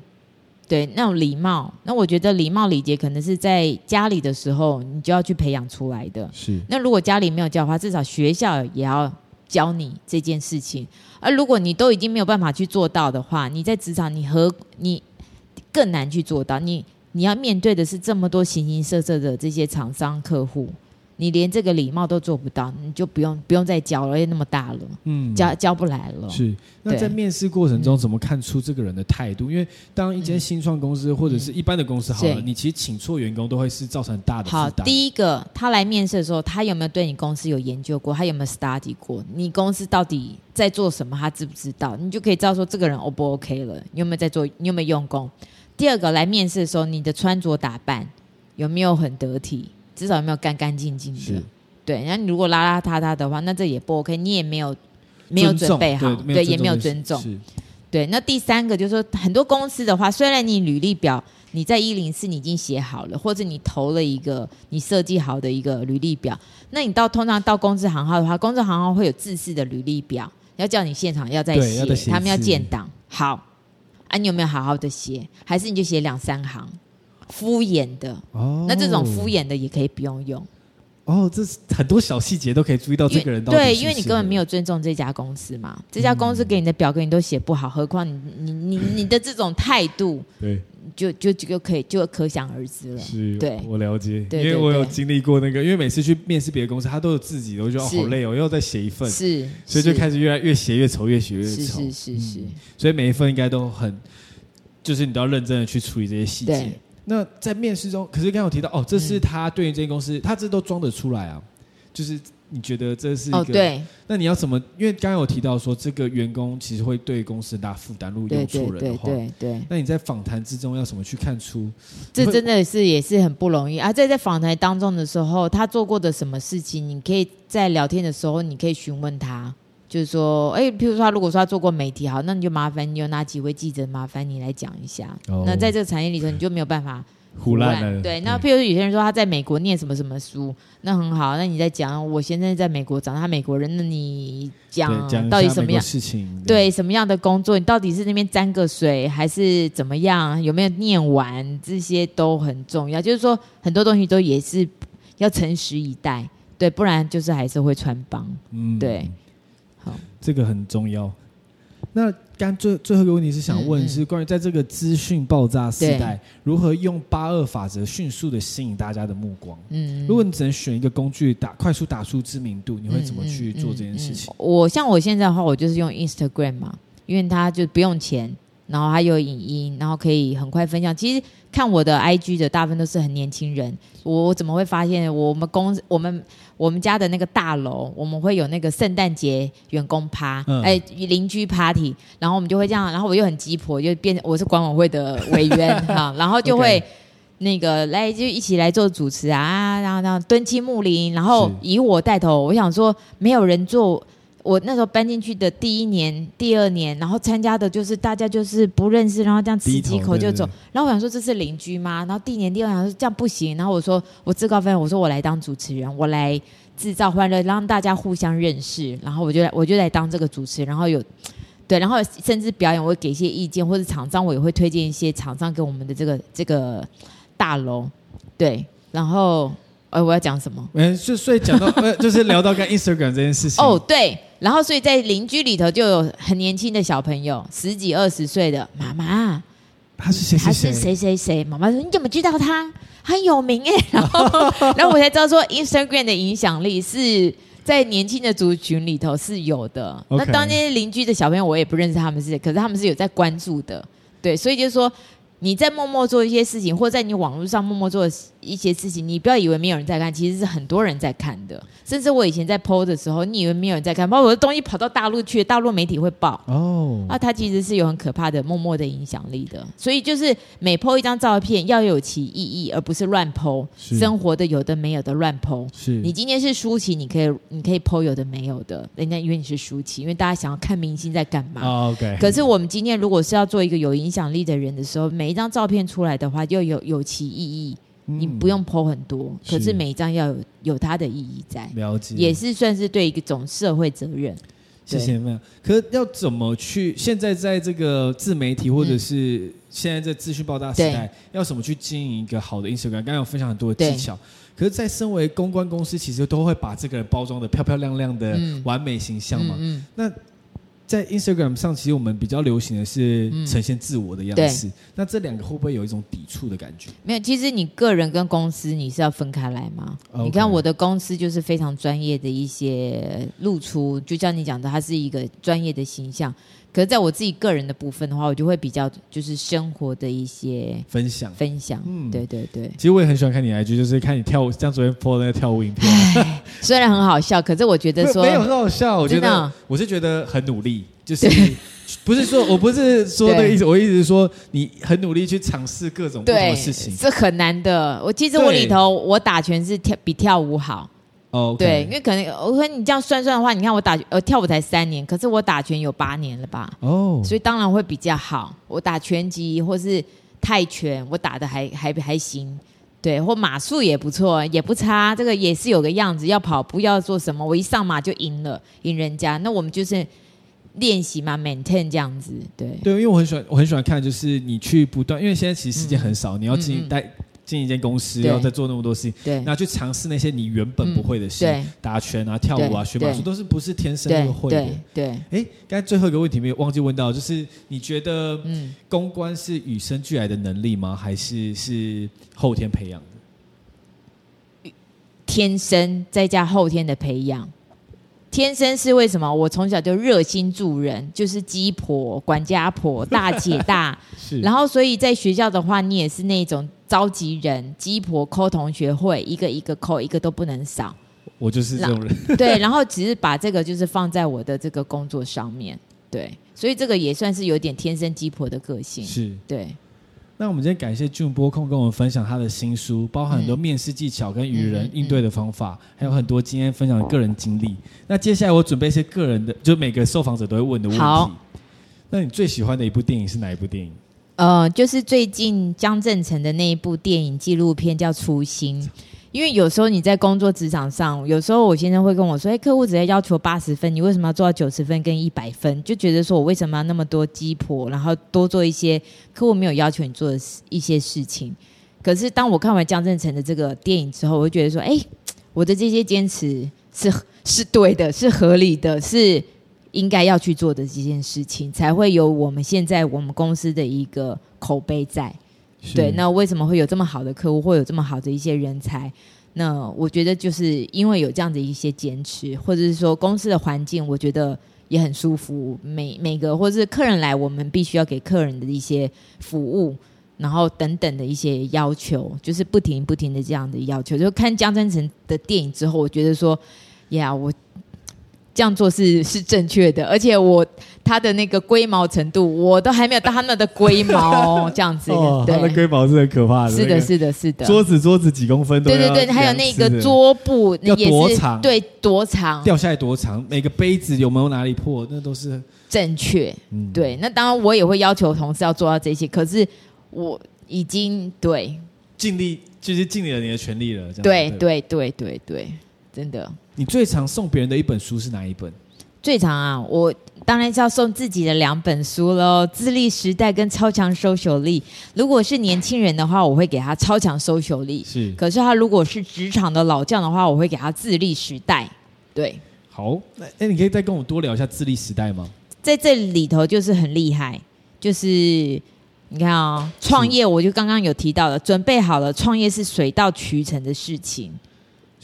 对，那种礼貌，那我觉得礼貌礼节可能是在家里的时候你就要去培养出来的。是，那如果家里没有教的话，至少学校也要教你这件事情。而如果你都已经没有办法去做到的话，你在职场你和你更难去做到。你你要面对的是这么多形形色色的这些厂商客户。你连这个礼貌都做不到，你就不用不用再教了，因为那么大了，嗯，教教不来了。是，那在面试过程中怎么看出这个人的态度？嗯、因为当一间新创公司、嗯、或者是一般的公司好了，嗯、你其实请错员工都会是造成很大的。好，第一个他来面试的时候，他有没有对你公司有研究过？他有没有 study 过？你公司到底在做什么？他知不知道？你就可以知道说这个人 O 不 OK 了。你有没有在做？你有没有用功？第二个来面试的时候，你的穿着打扮有没有很得体？至少有没有干干净净的？是对。那你如果邋邋遢遢的话，那这也不 OK。你也没有没有准备好，对，也没有尊重。是对。那第三个就是说，很多公司的话，虽然你履历表你在一零四你已经写好了，或者你投了一个你设计好的一个履历表，那你到通常到公司行号的话，公司行号会有制式的履历表，要叫你现场要再写，写他们要建档。好，啊，你有没有好好的写？还是你就写两三行？敷衍的，哦，那这种敷衍的也可以不用用。哦，这是很多小细节都可以注意到这个人。对，因为你根本没有尊重这家公司嘛，这家公司给你的表格你都写不好，何况你你你你的这种态度，对，就就就可以就可想而知了。是，对，我了解，因为我有经历过那个，因为每次去面试别的公司，他都有自己的，我觉得好累哦，又要再写一份，是，所以就开始越来越写越丑，越写越丑，是是是是，所以每一份应该都很，就是你都要认真的去处理这些细节。那在面试中，可是刚刚有提到哦，这是他对于这间公司，嗯、他这都装得出来啊。就是你觉得这是一个？哦，对。那你要怎么？因为刚刚有提到说，这个员工其实会对公司很大负担，如果用错人的话，对对，对，对，对。那你在访谈之中要怎么去看出？这真的是也是很不容易啊！在在访谈当中的时候，他做过的什么事情，你可以在聊天的时候，你可以询问他。就是说，哎，譬如说他如果说他做过媒体，好，那你就麻烦你有哪几位记者，麻烦你来讲一下。哦、那在这个产业里头，你就没有办法胡乱。对，那譬如说有些人说他在美国念什么什么书，那很好，那你在讲我现在在美国长，他美国人，那你讲到底什么样事情？对，对，什么样的工作？你到底是那边沾个水，还是怎么样？有没有念完？这些都很重要。就是说，很多东西都也是要诚实以待，对，不然就是还是会穿帮。嗯，对。这个很重要。那刚最最后一个问题是想问，是关于在这个资讯爆炸时代，如何用八二法则迅速的吸引大家的目光？嗯，如果你只能选一个工具打快速打出知名度，你会怎么去做这件事情？我像我现在的话，我就是用 Instagram 嘛，因为它就不用钱，然后还有影音，然后可以很快分享。其实看我的 IG 的大部分都是很年轻人。我怎么会发现我们公我们我们家的那个大楼，我们会有那个圣诞节员工趴，嗯、哎，邻居 party，然后我们就会这样，然后我又很鸡婆，就变我是管委会的委员 哈，然后就会那个来就一起来做主持啊，然后然后蹲亲睦邻，然后以我带头，我想说没有人做。我那时候搬进去的第一年、第二年，然后参加的就是大家就是不认识，然后这样吃几口就走。然后我想说这是邻居吗？然后第一年、第二年说这样不行。然后我说我自告奋勇，我说我来当主持人，我来制造欢乐，让大家互相认识。然后我就来我就来当这个主持人，然后有对，然后甚至表演我会给一些意见，或者厂商我也会推荐一些厂商给我们的这个这个大楼。对，然后呃我要讲什么？嗯，就所以讲到 呃就是聊到跟 Instagram 这件事情。哦，对。然后，所以在邻居里头就有很年轻的小朋友，十几二十岁的妈妈，他是谁？他是谁谁谁？妈妈说：“你怎么知道他很有名？”哎，然后，然后我才知道说，Instagram 的影响力是在年轻的族群里头是有的。那当年邻居的小朋友，我也不认识他们是谁，可是他们是有在关注的。对，所以就是说。你在默默做一些事情，或在你网络上默默做一些事情，你不要以为没有人在看，其实是很多人在看的。甚至我以前在 PO 的时候，你以为没有人在看，包括我的东西跑到大陆去，大陆媒体会报哦。啊，它其实是有很可怕的默默的影响力的。所以就是每 PO 一张照片要有其意义，而不是乱 PO。生活的有的没有的乱 PO。是你今天是舒淇，你可以你可以 PO 有的没有的，人家以为你是舒淇，因为大家想要看明星在干嘛。Oh, OK。可是我们今天如果是要做一个有影响力的人的时候，每每一张照片出来的话，又有有其意义。嗯、你不用 po 很多，可是每一张要有有它的意义在。了解，也是算是对一种社会责任。谢谢没有。可是要怎么去？现在在这个自媒体或者是现在在资讯爆炸时代，要怎么去经营一个好的 Instagram？刚刚有分享很多的技巧。可是，在身为公关公司，其实都会把这个人包装的漂漂亮亮的完美形象嘛。嗯，嗯，嗯。那在 Instagram 上，其实我们比较流行的是呈现自我的样子。嗯、那这两个会不会有一种抵触的感觉？没有，其实你个人跟公司你是要分开来吗.你看我的公司就是非常专业的一些露出，就像你讲的，它是一个专业的形象。可是在我自己个人的部分的话，我就会比较就是生活的一些分享分享。嗯，对对对。其实我也很喜欢看你 IG，就是看你跳舞，像昨天 po 那个跳舞影片。虽然很好笑，可是我觉得说没有很好笑。我觉得我是觉得很努力，就是 不是说我不是说那个意思，我意思是说你很努力去尝试各种不同的事情，是很难的。我其实我里头我打拳是跳比跳舞好。哦，okay. 对，因为可能我说你这样算算的话，你看我打呃跳舞才三年，可是我打拳有八年了吧？哦，所以当然会比较好。我打拳击或是泰拳，我打的还还还行，对，或马术也不错，也不差。这个也是有个样子，要跑步要做什么，我一上马就赢了，赢人家。那我们就是练习嘛，maintain 这样子，对。对，因为我很喜欢，我很喜欢看，就是你去不断，因为现在其实时间很少，嗯、你要进行带。嗯嗯进一间公司，然后再做那么多事情，对，然后去尝试那些你原本不会的事，嗯、打拳啊、跳舞啊、学马术，都是不是天生就会的。对，哎，刚才最后一个问题没有忘记问到，就是你觉得，嗯，公关是与生俱来的能力吗？还是是后天培养的？天生再加后天的培养。天生是为什么？我从小就热心助人，就是鸡婆、管家婆、大姐大。是。然后，所以在学校的话，你也是那种召集人、鸡婆、抠同学会，一个一个抠，一个都不能少。我就是这种人。对，然后只是把这个就是放在我的这个工作上面。对，所以这个也算是有点天生鸡婆的个性。是。对。那我们今天感谢 June 拨空跟我们分享他的新书，包含很多面试技巧跟与人应对的方法，还有很多今天分享的个人经历。那接下来我准备一些个人的，就每个受访者都会问的问题。好，那你最喜欢的一部电影是哪一部电影？呃，就是最近江振成的那一部电影纪录片叫《初心》。因为有时候你在工作职场上，有时候我先生会跟我说：“哎，客户只要要求八十分，你为什么要做到九十分跟一百分？”就觉得说我为什么要那么多鸡婆，然后多做一些客户没有要求你做的一些事情。可是当我看完江振成的这个电影之后，我就觉得说：“哎，我的这些坚持是是对的，是合理的，是应该要去做的这件事情，才会有我们现在我们公司的一个口碑在。”对，那为什么会有这么好的客户，会有这么好的一些人才？那我觉得就是因为有这样的一些坚持，或者是说公司的环境，我觉得也很舒服。每每个或是客人来，我们必须要给客人的一些服务，然后等等的一些要求，就是不停不停的这样的要求。就看江真诚的电影之后，我觉得说，呀，我。这样做是是正确的，而且我他的那个龟毛程度，我都还没有到他们的龟毛这样子。哦，他的龟毛是很可怕的。是的，是的，是的。桌子桌子几公分？对对对，还有那个桌布要多长？对，多长？掉下来多长？每个杯子有没有哪里破？那都是正确。嗯，对。那当然，我也会要求同事要做到这些，可是我已经对尽力，就是尽了你的全力了。对对对对对，真的。你最常送别人的一本书是哪一本？最常啊，我当然是要送自己的两本书喽，《自立时代》跟《超强 social 力》。如果是年轻人的话，我会给他《超强 social 力》。是，可是他如果是职场的老将的话，我会给他《自立时代》。对，好，那哎，你可以再跟我多聊一下《自立时代》吗？在这里头就是很厉害，就是你看啊、哦，创业我就刚刚有提到了，准备好了，创业是水到渠成的事情。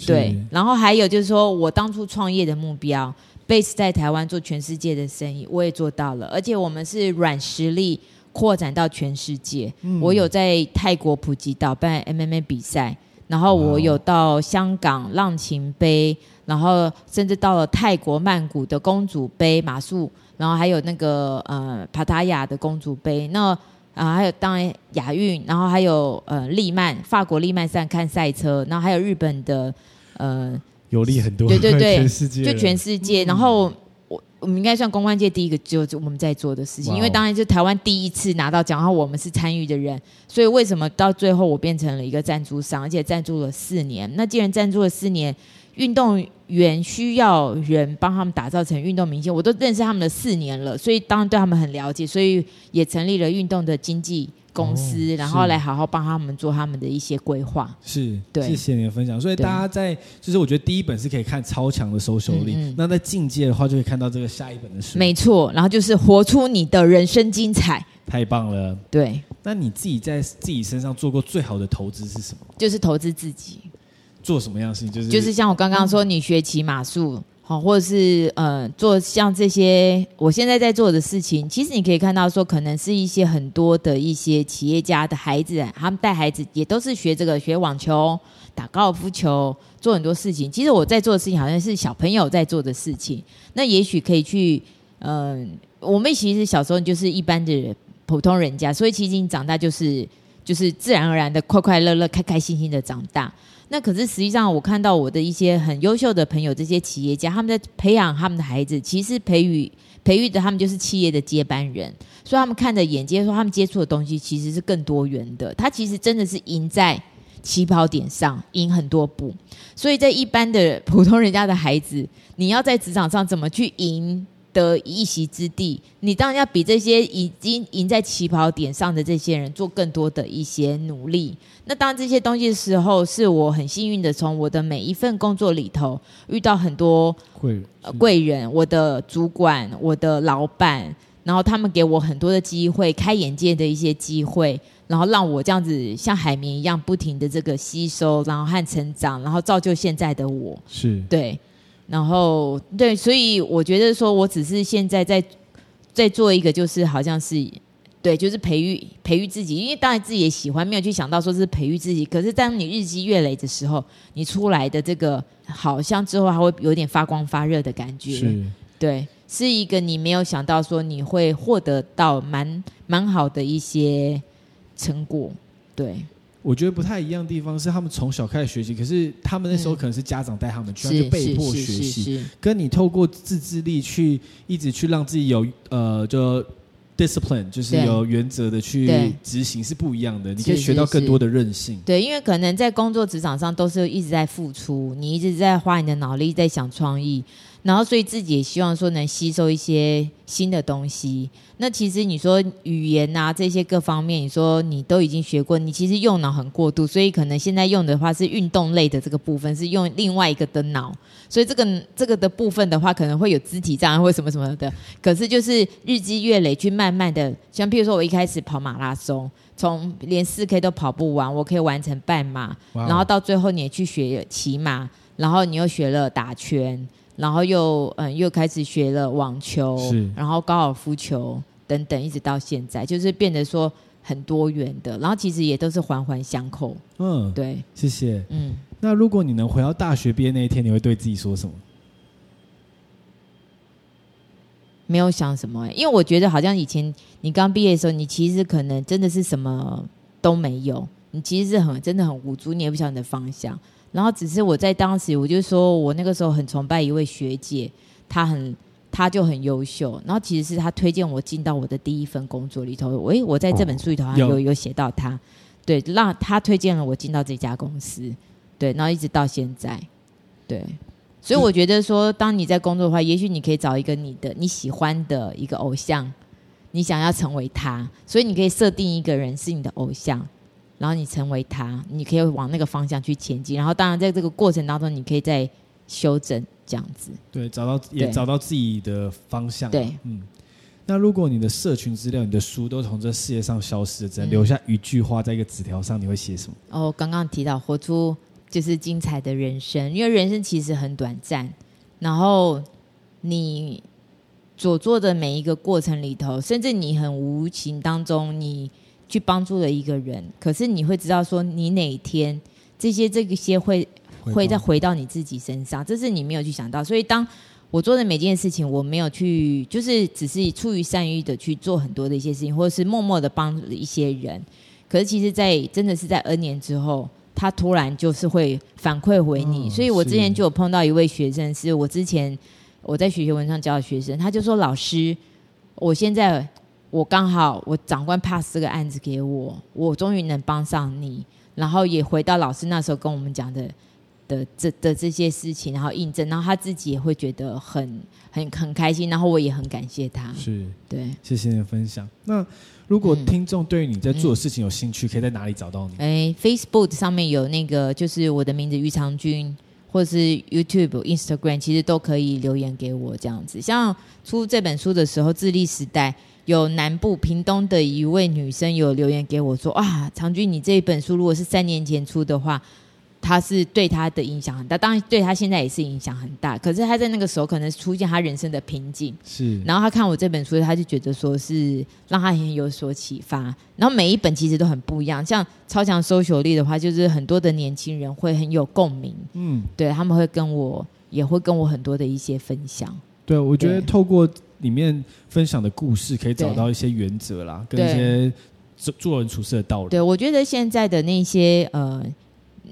对，然后还有就是说，我当初创业的目标，base 在台湾做全世界的生意，我也做到了，而且我们是软实力扩展到全世界。嗯、我有在泰国普吉岛办 MMA 比赛，然后我有到香港浪琴杯，然后甚至到了泰国曼谷的公主杯马术，然后还有那个呃帕塔亚的公主杯，那啊还有当然亚运，然后还有呃利曼法国利曼赛看赛车，然后还有日本的。呃，有利很多，对对对，全世界就全世界。嗯、然后我我们应该算公关界第一个，就我们在做的事情。因为当然就台湾第一次拿到奖，然后我们是参与的人，所以为什么到最后我变成了一个赞助商，而且赞助了四年？那既然赞助了四年，运动员需要人帮他们打造成运动明星，我都认识他们的四年了，所以当然对他们很了解，所以也成立了运动的经纪。公司，哦、然后来好好帮他们做他们的一些规划。是，对，谢谢你的分享。所以大家在，就是我觉得第一本是可以看超强的 social 力，嗯嗯，那在境界的话就会看到这个下一本的书。没错，然后就是活出你的人生精彩。太棒了。对，那你自己在自己身上做过最好的投资是什么？就是投资自己。做什么样的事情？就是就是像我刚刚说，你学骑马术。好，或者是呃，做像这些我现在在做的事情，其实你可以看到说，可能是一些很多的一些企业家的孩子，他们带孩子也都是学这个，学网球、打高尔夫球，做很多事情。其实我在做的事情，好像是小朋友在做的事情。那也许可以去，嗯、我们其实小时候就是一般的普通人家，所以其实你长大就是就是自然而然的快快乐乐、开开心心的长大。那可是实际上，我看到我的一些很优秀的朋友，这些企业家，他们在培养他们的孩子，其实培育培育的他们就是企业的接班人，所以他们看的眼界，说他们接触的东西其实是更多元的。他其实真的是赢在起跑点上，赢很多步。所以在一般的普通人家的孩子，你要在职场上怎么去赢？得一席之地，你当然要比这些已经赢在起跑点上的这些人做更多的一些努力。那当这些东西的时候，是我很幸运的，从我的每一份工作里头遇到很多贵贵人，我的主管、我的老板，然后他们给我很多的机会，开眼界的一些机会，然后让我这样子像海绵一样不停的这个吸收，然后和成长，然后造就现在的我。是对。然后对，所以我觉得说，我只是现在在在做一个，就是好像是对，就是培育培育自己，因为当然自己也喜欢，没有去想到说是培育自己。可是当你日积月累的时候，你出来的这个好像之后还会有点发光发热的感觉。是，对，是一个你没有想到说你会获得到蛮蛮好的一些成果，对。我觉得不太一样的地方是，他们从小开始学习，可是他们那时候可能是家长带他们去，他、嗯、就被迫学习。跟你透过自制力去一直去让自己有呃，就 discipline，就是有原则的去执行是不一样的。你可以学到更多的韧性。对，因为可能在工作职场上都是一直在付出，你一直在花你的脑力在想创意。然后，所以自己也希望说能吸收一些新的东西。那其实你说语言啊这些各方面，你说你都已经学过，你其实用脑很过度，所以可能现在用的话是运动类的这个部分，是用另外一个的脑。所以这个这个的部分的话，可能会有肢体障碍或什么什么的。可是就是日积月累去慢慢的，像譬如说我一开始跑马拉松，从连四 K 都跑不完，我可以完成半马，然后到最后你也去学骑马，然后你又学了打拳。然后又嗯又开始学了网球，然后高尔夫球等等，一直到现在，就是变得说很多元的，然后其实也都是环环相扣。嗯，对，谢谢。嗯，那如果你能回到大学毕业那一天，你会对自己说什么？没有想什么、欸，因为我觉得好像以前你刚毕业的时候，你其实可能真的是什么都没有，你其实是很真的很无助，你也不晓得你的方向。然后只是我在当时，我就说我那个时候很崇拜一位学姐，她很她就很优秀。然后其实是她推荐我进到我的第一份工作里头。喂，我在这本书里头好像有有写到她，对，让她推荐了我进到这家公司，对，然后一直到现在，对。所以我觉得说，当你在工作的话，也许你可以找一个你的你喜欢的一个偶像，你想要成为他，所以你可以设定一个人是你的偶像，然后你成为他，你可以往那个方向去前进。然后当然在这个过程当中，你可以再修正这样子。对，找到也找到自己的方向。对，嗯。那如果你的社群资料、你的书都从这世界上消失了，只能留下一句话在一个纸条上，你会写什么？哦，刚刚提到活出。就是精彩的人生，因为人生其实很短暂。然后你所做的每一个过程里头，甚至你很无情当中，你去帮助了一个人，可是你会知道说，你哪一天这些这个些会会再回到你自己身上，这是你没有去想到。所以当我做的每件事情，我没有去，就是只是出于善意的去做很多的一些事情，或者是默默的帮助一些人。可是其实，在真的是在 N 年之后。他突然就是会反馈回你，哦、所以我之前就有碰到一位学生，是我之前我在学习文上教的学生，他就说：“老师，我现在我刚好我长官 pass 这个案子给我，我终于能帮上你，然后也回到老师那时候跟我们讲的的这的这些事情，然后印证，然后他自己也会觉得很很很开心，然后我也很感谢他。是，对，谢谢你的分享。那。如果听众对于你在做的事情有兴趣，嗯、可以在哪里找到你？哎，Facebook 上面有那个，就是我的名字于长军，或者是 YouTube、Instagram，其实都可以留言给我这样子。像出这本书的时候，《智力时代》有南部屏东的一位女生有留言给我说：“啊，长君，你这本书如果是三年前出的话。”他是对他的影响很大，当然对他现在也是影响很大。可是他在那个时候可能出现他人生的瓶颈，是。然后他看我这本书，他就觉得说是让他很有所启发。然后每一本其实都很不一样，像《超强 social 力》的话，就是很多的年轻人会很有共鸣，嗯，对，他们会跟我也会跟我很多的一些分享。对，我觉得透过里面分享的故事，可以找到一些原则啦，跟一些做做人处事的道理。对，我觉得现在的那些呃。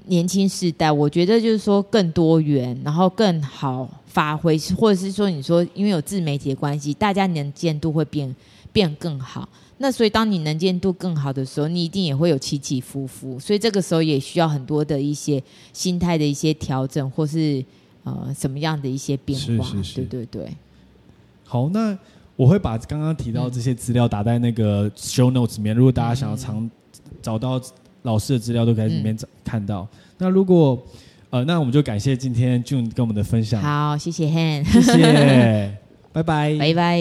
年轻世代，我觉得就是说更多元，然后更好发挥，或者是说你说因为有自媒体的关系，大家能见度会变变更好。那所以当你能见度更好的时候，你一定也会有起起伏伏。所以这个时候也需要很多的一些心态的一些调整，或是呃什么样的一些变化。是是是，对对对。好，那我会把刚刚提到这些资料打在那个 show notes 里面，如果大家想要常找到。老师的资料都可以在里面找看到。嗯、那如果呃，那我们就感谢今天 June 跟我们的分享。好，谢谢 Han，谢谢，拜拜，拜拜。